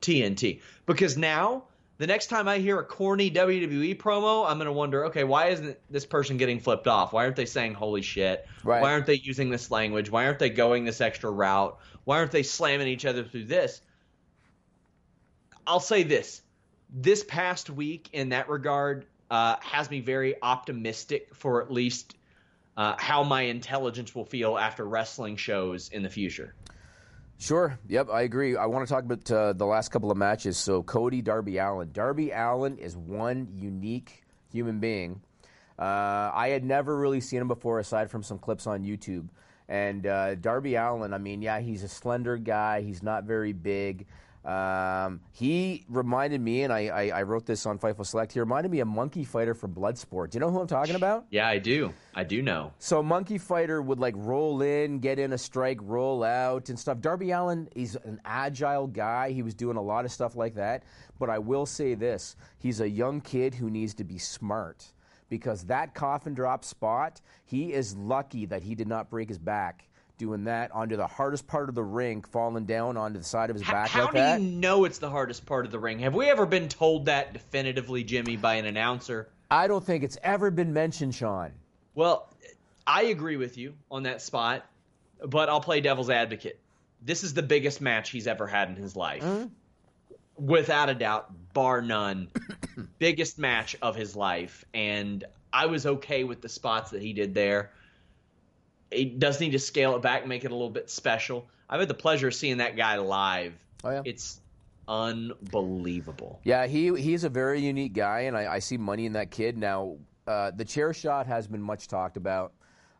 TNT. Because now, the next time I hear a corny WWE promo, I'm going to wonder, okay, why isn't this person getting flipped off? Why aren't they saying holy shit? Right. Why aren't they using this language? Why aren't they going this extra route? Why aren't they slamming each other through this? I'll say this. This past week, in that regard, uh, has me very optimistic for at least uh, how my intelligence will feel after wrestling shows in the future. Sure. Yep, I agree. I want to talk about uh, the last couple of matches. So Cody, Darby Allin. Darby Allin is one unique human being. Uh, I had never really seen him before, aside from some clips on YouTube. And uh, Darby Allin, I mean, yeah, he's a slender guy. He's not very big. Um, he reminded me, and I, I, I wrote this on Fightful Select. He reminded me of Monkey Fighter from Bloodsport. Do you know who I'm talking about? Yeah, I do. I do know. So Monkey Fighter would like roll in, get in a strike, roll out, and stuff. Darby Allin, he's an agile guy. He was doing a lot of stuff like that. But I will say this: he's a young kid who needs to be smart because that coffin drop spot, he is lucky that he did not break his back doing that onto the hardest part of the ring, falling down onto the side of his H- back how like do that. you know it's the hardest part of the ring? Have we ever been told that definitively, Jimmy, by an announcer? I don't think it's ever been mentioned, Sean. Well, I agree with you on that spot, but I'll play devil's advocate. This is the biggest match he's ever had in his life. Mm-hmm. Without a doubt, bar none. biggest match of his life. And I was okay with the spots that he did there. He does need to scale it back, make it a little bit special. I've had the pleasure of seeing that guy live. Oh, yeah. It's unbelievable. Yeah, he he's a very unique guy, and I, I see money in that kid. Now, uh, the chair shot has been much talked about.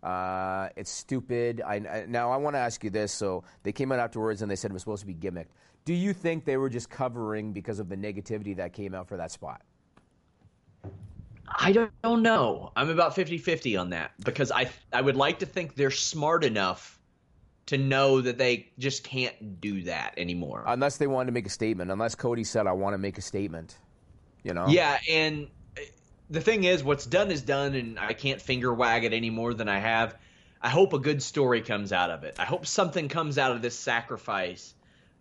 Uh, it's stupid. I, I, now, I want to ask you this. So they came out afterwards and they said it was supposed to be gimmick. Do you think they were just covering because of the negativity that came out for that spot? I don't, don't know. I'm about 50-50 on that because I I would like to think they're smart enough to know that they just can't do that anymore. Unless they wanted to make a statement. Unless Cody said, "I want to make a statement." You know? yeah, and uh, the thing is, what's done is done, and I can't finger wag it any more than I have. I hope a good story comes out of it. I hope something comes out of this sacrifice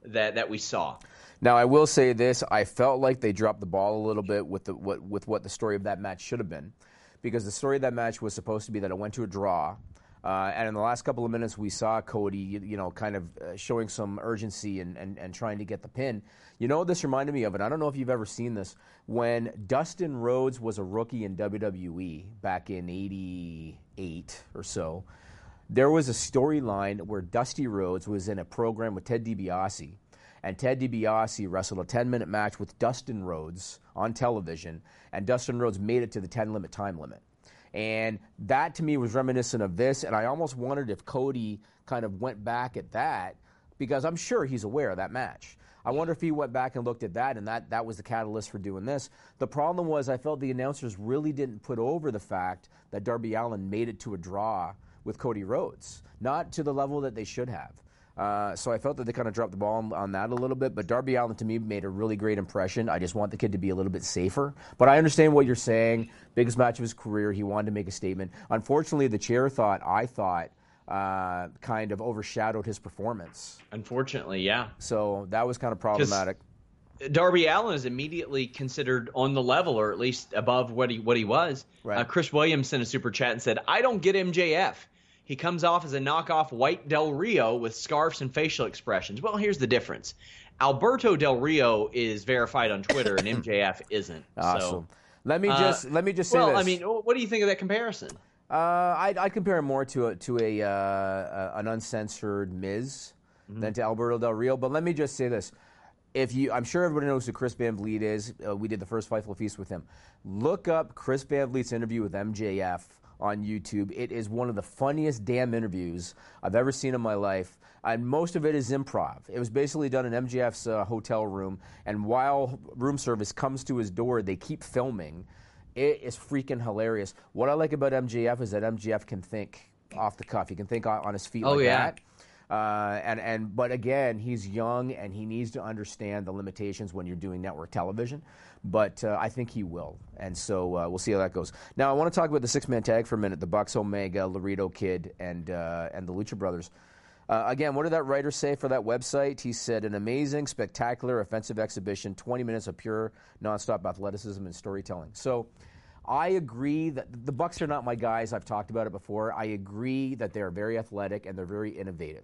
that that we saw. Now, I will say this: I felt like they dropped the ball a little bit with the what, with what the story of that match should have been, because the story of that match was supposed to be that it went to a draw, uh, and in the last couple of minutes, we saw Cody, you, you know, kind of uh, showing some urgency and, and, and trying to get the pin. You know this reminded me of, it. I don't know if you've ever seen this. When Dustin Rhodes was a rookie in WWE back in '88 or so, there was a storyline where Dusty Rhodes was in a program with Ted DiBiase, and Ted DiBiase wrestled a 10-minute match with Dustin Rhodes on television, and Dustin Rhodes made it to the 10-limit time limit. And that to me was reminiscent of this, and I almost wondered if Cody kind of went back at that because I'm sure he's aware of that match. I wonder if he went back and looked at that, and that, that was the catalyst for doing this. The problem was, I felt the announcers really didn't put over the fact that Darby Allin made it to a draw with Cody Rhodes, not to the level that they should have. Uh, so I felt that they kind of dropped the ball on, on, that a little bit. But Darby Allin to me made a really great impression. I just want the kid to be a little bit safer. But I understand what you're saying. Biggest match of his career. He wanted to make a statement. Unfortunately, the chair thought I thought uh, kind of overshadowed his performance. Unfortunately, yeah. So that was kind of problematic. Darby Allin is immediately considered on the level, or at least above what he what he was. Right. Uh, Chris Williams sent a super chat and said, "I don't get MJF. He comes off as a knockoff White Del Rio with scarves and facial expressions." Well, here's the difference: Alberto Del Rio is verified on Twitter, and MJF isn't. Awesome. So, let me just uh, let me just say well, this. I mean, what do you think of that comparison? Uh, I I compare him more to a to a uh, an uncensored Miz mm-hmm. than to Alberto Del Rio. But let me just say this: if you, I'm sure everybody knows who Chris Van Vliet is. Uh, we did the first Fightful Feast with him. Look up Chris Van Vliet's interview with MJF on YouTube. It is one of the funniest damn interviews I've ever seen in my life. And most of it is improv. It was basically done in MJF's uh, hotel room, and while room service comes to his door, they keep filming. It is freaking hilarious. What I like about MJF is that MJF can think off the cuff. He can think on his feet oh, like yeah. that. Uh, and and but again, he's young and he needs to understand the limitations when you're doing network television. But uh, I think he will, and so uh, we'll see how that goes. Now, I want to talk about the six man tag for a minute: the Bucks, Omega, Laredo Kid, and uh, and the Lucha Brothers. Uh, again, what did that writer say for that website? He said, an amazing, spectacular, offensive exhibition, 20 minutes of pure, nonstop athleticism and storytelling. So I agree that the Bucks are not my guys. I've talked about it before. I agree that they're very athletic and they're very innovative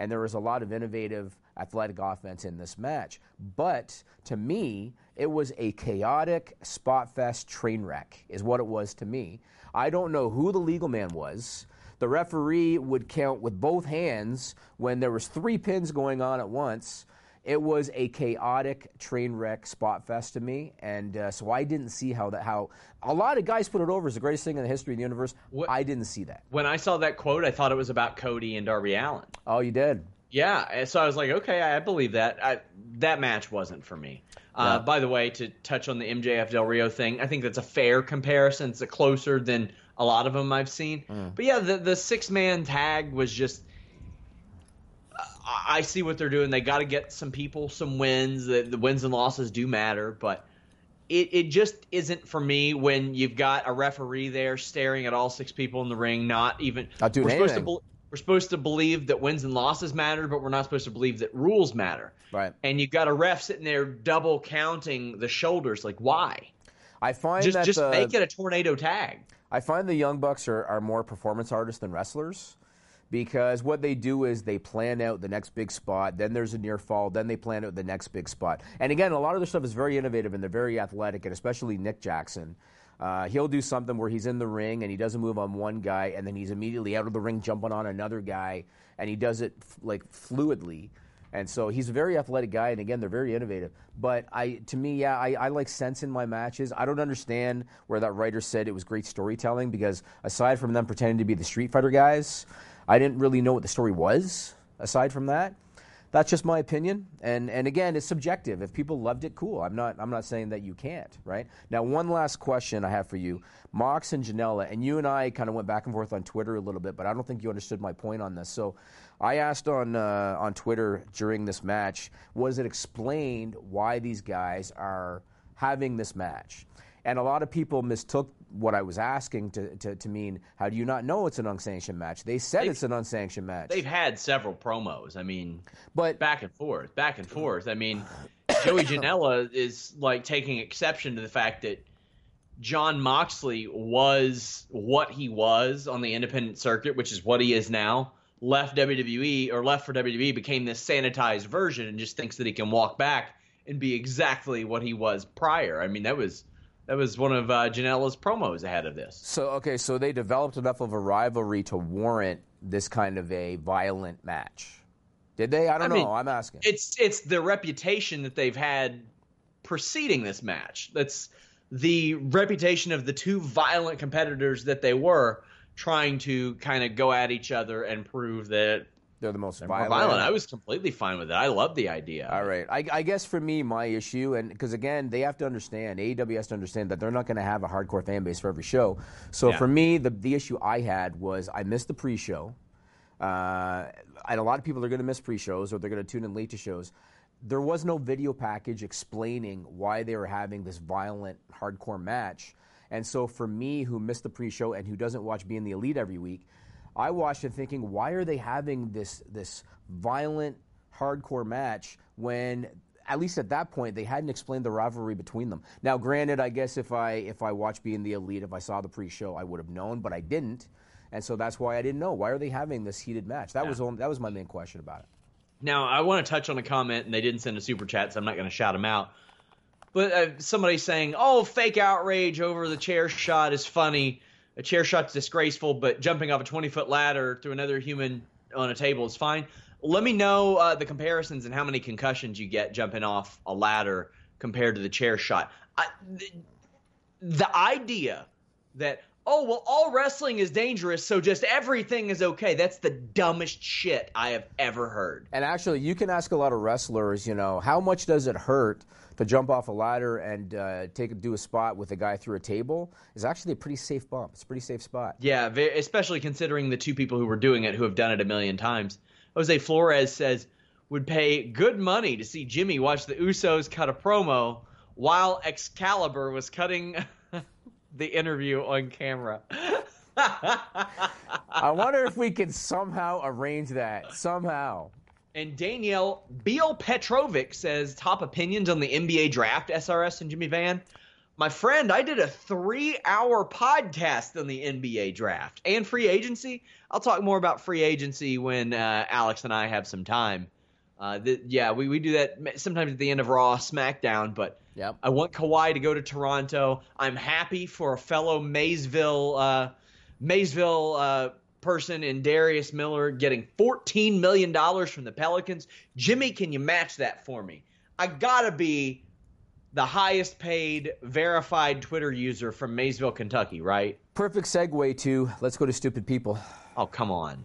and there was a lot of innovative athletic offense in this match. But to me, it was a chaotic spot fest train wreck, is what it was to me. I don't know who the legal man was. The referee would count with both hands when there was three pins going on at once. It was a chaotic train wreck spot fest to me, and uh, so I didn't see how that how a lot of guys put it over as the greatest thing in the history of the universe. What, I didn't see that. When I saw that quote, I thought it was about Cody and Darby Allin. Oh, you did? Yeah, so I was like, okay, I believe that. I, that match wasn't for me. Uh, by the way, to touch on the MJF Del Rio thing, I think that's a fair comparison. It's closer than a lot of them I've seen. Mm. But yeah, the the six man tag was just I see what they're doing. They got to get some people some wins. The, the, wins and losses do matter, but it, it just isn't for me when you've got a referee there staring at all six people in the ring, not even. Not doing we're anything. supposed to we're supposed to believe that wins and losses matter, but we're not supposed to believe that rules matter. Right. And you've got a ref sitting there double counting the shoulders. Like why? I find just that just the, make it a tornado tag. I find the young bucks are, are more performance artists than wrestlers because what they do is they plan out the next big spot, then there's a near fall, then they plan out the next big spot. And again, a lot of their stuff is very innovative and they're very athletic, and especially Nick Jackson. Uh, he'll do something where he's in the ring and he doesn't move on one guy, and then he's immediately out of the ring jumping on another guy, and he does it f- like fluidly. And so he's a very athletic guy, and again, they're very innovative. But I, to me, yeah, I, I, like sense in my matches. I don't understand where that writer said it was great storytelling because aside from them pretending to be the Street Fighter guys, I didn't really know what the story was aside from that. That's just my opinion, and and again, it's subjective. If people loved it, cool. I'm not I'm not saying that you can't. Right now, one last question I have for you, Mox and Janela, and you and I kind of went back and forth on Twitter a little bit, but I don't think you understood my point on this. So, I asked on uh, on Twitter during this match, was it explained why these guys are having this match? And a lot of people mistook what I was asking to, to, to, mean, how do you not know it's an unsanctioned match? They said they've, it's an unsanctioned match. They've had several promos. I mean, but back and forth, back and forth. I mean, Joey Janela is like taking exception to the fact that John Moxley was what he was on the independent circuit, which is what he is now. Left WWE or left for WWE, became this sanitized version, and just thinks that he can walk back and be exactly what he was prior. I mean, that was that was one of uh, Janela's promos ahead of this. So okay, so they developed enough of a rivalry to warrant this kind of a violent match. Did they? I don't I know. mean, I'm asking. It's it's the reputation that they've had preceding this match. That's the reputation of the two violent competitors that they were trying to kind of go at each other and prove that They're the most they're violent. violent. I was completely fine with it. I love the idea. All right. I, I guess for me, my issue, and because again, they have to understand, AEW has to understand that they're not going to have a hardcore fan base for every show. So Yeah. for me, the, the issue I had was I missed the pre show. Uh, and a lot of people are going to miss pre shows or they're going to tune in late to shows. There was no video package explaining why they were having this violent hardcore match. And so for me, who missed the pre show and who doesn't watch Being the Elite every week, I watched it thinking, why are they having this this violent hardcore match when at least at that point they hadn't explained the rivalry between them. Now, granted, I guess if I if I watched Being the Elite, if I saw the pre-show, I would have known, but I didn't, and so that's why I didn't know. Why are they having this heated match? That was only, that was my main question about it. Now, I want to touch on a comment, and they didn't send a super chat, so I'm not going to shout them out. But uh, somebody saying, "Oh, fake outrage over the chair shot is funny. A chair shot's disgraceful, but jumping off a 20 foot ladder through another human on a table is fine." Let me know uh, the comparisons and how many concussions you get jumping off a ladder compared to the chair shot. I, the, the idea that oh well all wrestling is dangerous so just everything is okay that's the dumbest shit i have ever heard And actually, you can ask a lot of wrestlers, you know, how much does it hurt to jump off a ladder and uh, take do a spot with a guy through a table? Is actually a pretty safe bump. It's a pretty safe spot. Yeah, ve- especially considering the two people who were doing it who have done it a million times. Jose Flores says would pay good money to see Jimmy watch the Usos cut a promo while Excalibur was cutting the interview on camera. I wonder if we can somehow arrange that somehow. And Danielle Beal Petrovic says top opinions on the NBA draft, SRS and Jimmy Van. My friend, I did a three hour podcast on the NBA draft and free agency. I'll talk more about free agency when uh, Alex and I have some time. Uh, th- yeah, we, we do that sometimes at the end of Raw, SmackDown, but Yep. I want Kawhi to go to Toronto. I'm happy for a fellow Maysville uh, Maysville uh, person in Darius Miller getting $14 million from the Pelicans. Jimmy, can you match that for me? I gotta be the highest paid verified Twitter user from Maysville, Kentucky, right? Perfect segue to let's go to stupid people. Oh, come on.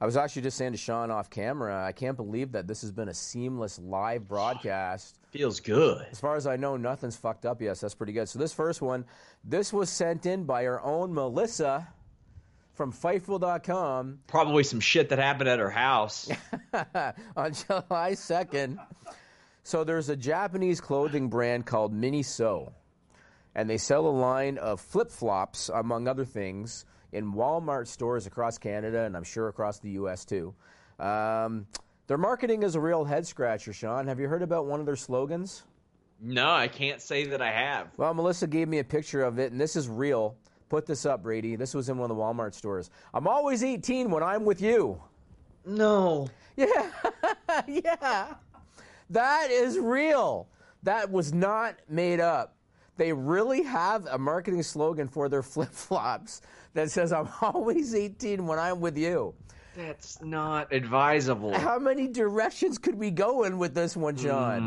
I was actually just saying to Sean off camera, I can't believe that this has been a seamless live broadcast. Feels good. As far as I know, nothing's fucked up. Yes, that's pretty good. So this first one, this was sent in by our own Melissa from Fightful.com Probably some shit that happened at her house. on July 2nd. So there's a Japanese clothing brand called Miniso, and they sell a line of flip-flops, among other things, in Walmart stores across Canada and I'm sure across the U.S. too. Um, their marketing is a real head scratcher, Sean. Have you heard about one of their slogans? no, I can't say that I have. Well, Melissa gave me a picture of it, and this is real. Put this up, Brady. This was in one of the Walmart stores. I'm always 18 when I'm with you. No. Yeah, yeah. That is real. That was not made up. They really have a marketing slogan for their flip flops that says, I'm always 18 when I'm with you. That's not advisable. How many directions could we go in with this one, John?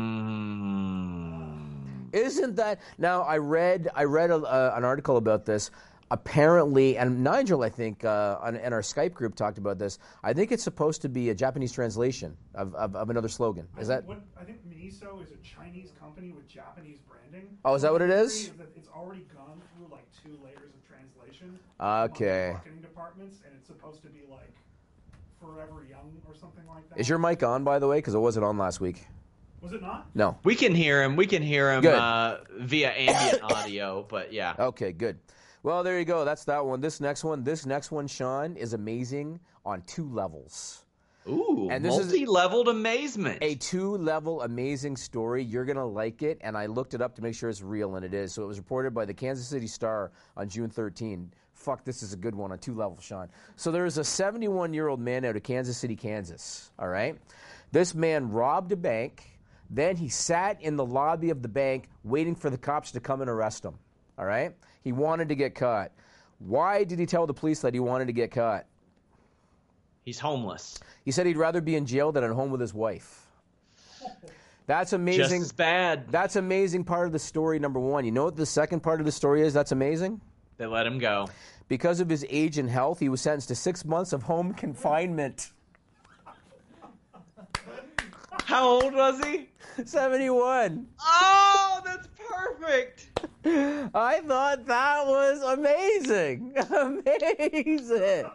Mm. Isn't that now? I read I read a, uh, an article about this. apparently, and Nigel, I think, uh, on, in our Skype group talked about this. I think it's supposed to be a Japanese translation of, of, of another slogan. Is that? What, I think Miniso is a Chinese company with Japanese branding. Oh, is that what it My is? theory that It's already gone through like two layers of. Okay. among Marketing departments, and it's supposed to be like Forever Young or something like that. Is your mic on, by the way? Because it wasn't on last week. Was it not? No. We can hear him. We can hear him uh, via ambient audio, but yeah. Okay, good. Well, there you go. That's that one. This next one, this next one, Sean, is amazing on two levels. Ooh, And this is- multi-leveled amazement. A two level amazing story. You're going to like it. And I looked it up to make sure it's real, and it is. So it was reported by the Kansas City Star on June 13. Fuck, this is a good one on two levels, Sean. So there is a 71 year old man out of Kansas City, Kansas. All right? This man robbed a bank. Then he sat in the lobby of the bank waiting for the cops to come and arrest him. All right? He wanted to get caught. Why did he tell the police that he wanted to get caught? He's homeless. He said he'd rather be in jail than at home with his wife. That's Just amazing. as bad. That's amazing part of the story, number one. You know what the second part of the story is that's amazing? They let him go. Because of his age and health, he was sentenced to six months of home confinement. How old was he? 71. Oh, that's perfect. I thought that was amazing. Amazing.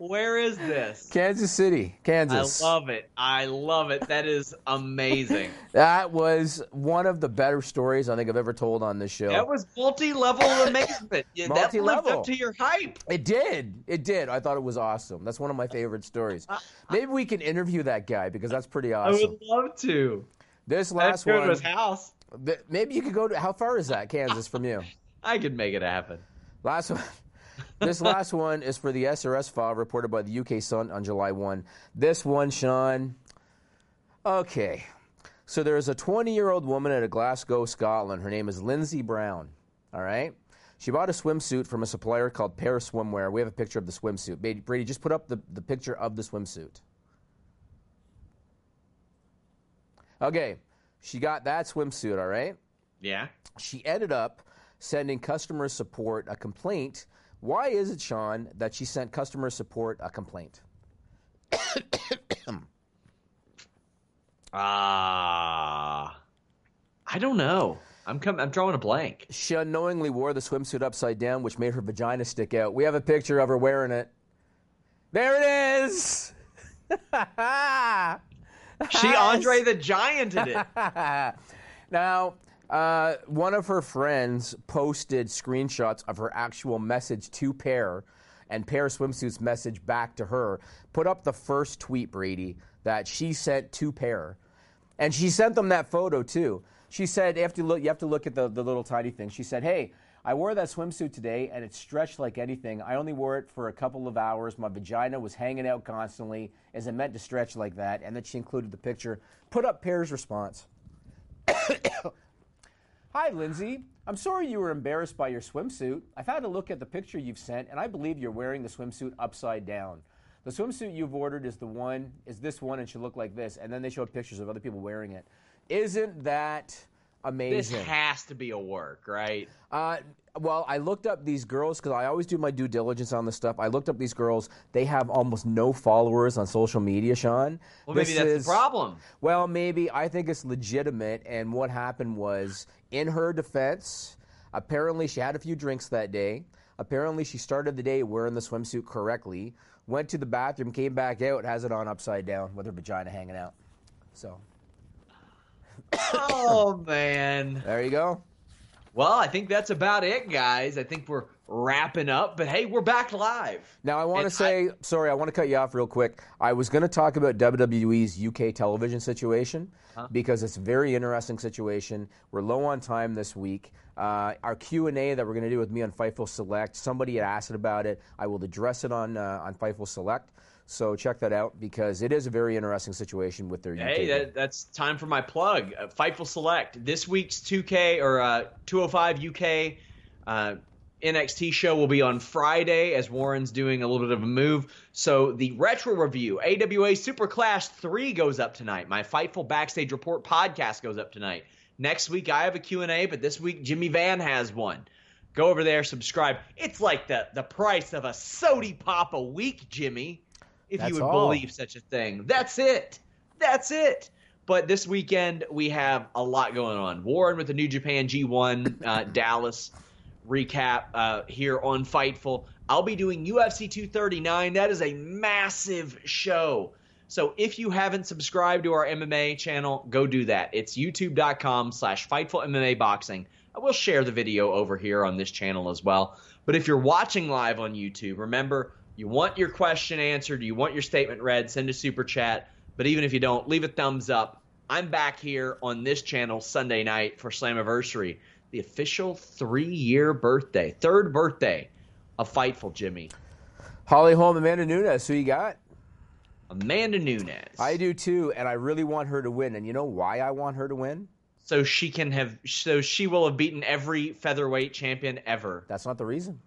Where is this? Kansas City, Kansas. I love it. I love it. That is amazing. that was one of the better stories I think I've ever told on this show. That was multi-level amazement. Yeah, That lived up to your hype. It did. It did. I thought it was awesome. That's one of my favorite stories. Maybe we can interview that guy because that's pretty awesome. I would love to. This last one. his house. Maybe you could go to. How far is that, Kansas, from you? I could make it happen. Last one. This last one is for the SRS file reported by the UK Sun on July 1. This one, Sean. Okay. So there's a 20 year old woman out of Glasgow, Scotland. Her name is Lindsay Brown. All right? She bought a swimsuit from a supplier called Paris Swimwear. We have a picture of the swimsuit. Brady, Brady, just put up the, the picture of the swimsuit. Okay. She got that swimsuit, all right? Yeah. she ended up sending customer support a complaint. Why is it, Sean, that she sent customer support a complaint? Ah. I don't know. I'm com- I'm drawing a blank. She unknowingly wore the swimsuit upside down, which made her vagina stick out. We have a picture of her wearing it. There it is. She Andre the Gianted it. now, uh, one of her friends posted screenshots of her actual message to Pear, and Pear Swimsuit's message back to her. Put up the first tweet, Brady, that she sent to Pear, and she sent them that photo too. She said, "You have to look. You have to look at the, the little tiny thing." She said, "Hey." I wore that swimsuit today and it stretched like anything. I only wore it for a couple of hours. My vagina was hanging out constantly. Is it meant to stretch like that? And then she included the picture. Put up Pear's response. Hi, Lindsay. I'm sorry you were embarrassed by your swimsuit. I've had a look at the picture you've sent, and I believe you're wearing the swimsuit upside down. The swimsuit you've ordered is the one, is this one, and should look like this. And then they showed pictures of other people wearing it. Isn't that This has to be a work, right? Uh, well, I looked up these girls because I always do my due diligence on this stuff. I looked up these girls. They have almost no followers on social media, Sean. Well, maybe This that's is- the problem. Well, maybe. I think it's legitimate. And what happened was, in her defense, apparently she had a few drinks that day. Apparently she started the day wearing the swimsuit correctly. Went to the bathroom, came back out, has it on upside down with her vagina hanging out. So Oh man. there you go. Well, I think that's about it, guys. I think we're wrapping up, but hey, we're back live. Now I want to say, sorry, I want to cut you off real quick. I was going to talk about WWE's UK television situation because it's a very interesting situation. We're low on time this week. Uh, our Q and A that we're going to do with me on Fightful Select. Somebody had asked about it. I will address it on uh, on Fightful Select. So check that out because it is a very interesting situation with their UK. Hey, that, that's time for my plug. Uh, Fightful Select. This week's 2K or uh, 205 UK uh, NXT show will be on Friday as Warren's doing a little bit of a move. So the retro review, AWA Super Clash 3 goes up tonight. My Fightful Backstage Report podcast goes up tonight. Next week I have a Q&A, but this week Jimmy Van has one. Go over there, subscribe. It's like the the price of a sody pop a week, Jimmy. If That's you would all. believe such a thing. That's it. That's it. But this weekend we have a lot going on. Warren with the New Japan G1 uh, Dallas recap uh, here on Fightful. I'll be doing UFC 239. That is a massive show. So if you haven't subscribed to our MMA channel, go do that. It's youtube.com slash Fightful MMA Boxing. I will share the video over here on this channel as well. But if you're watching live on YouTube, remember you want your question answered, you want your statement read, send a super chat. But even if you don't, leave a thumbs up. I'm back here on this channel Sunday night for Slammiversary, the official three year birthday, third birthday of Fightful Jimmy. Holly Holm, Amanda Nunes, who you got? Amanda Nunes. I do too, and I really want her to win. And you know why I want her to win? so she can have so she will have beaten every featherweight champion ever. That's not the reason.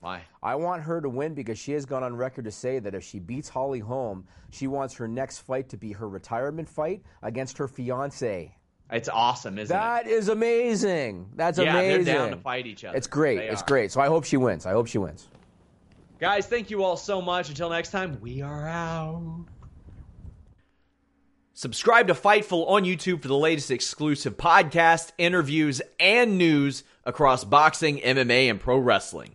Why? I want her to win because she has gone on record to say that if she beats Holly Holm, she wants her next fight to be her retirement fight against her fiance. It's awesome, isn't it? That is amazing. That's it? Yeah, amazing. they're down to fight each other. It's great. They It's are. great. So I hope she wins. I hope she wins. Guys, thank you all so much. Until next time, we are out. Subscribe to Fightful on YouTube for the latest exclusive podcasts, interviews, and news across boxing, MMA, and pro wrestling.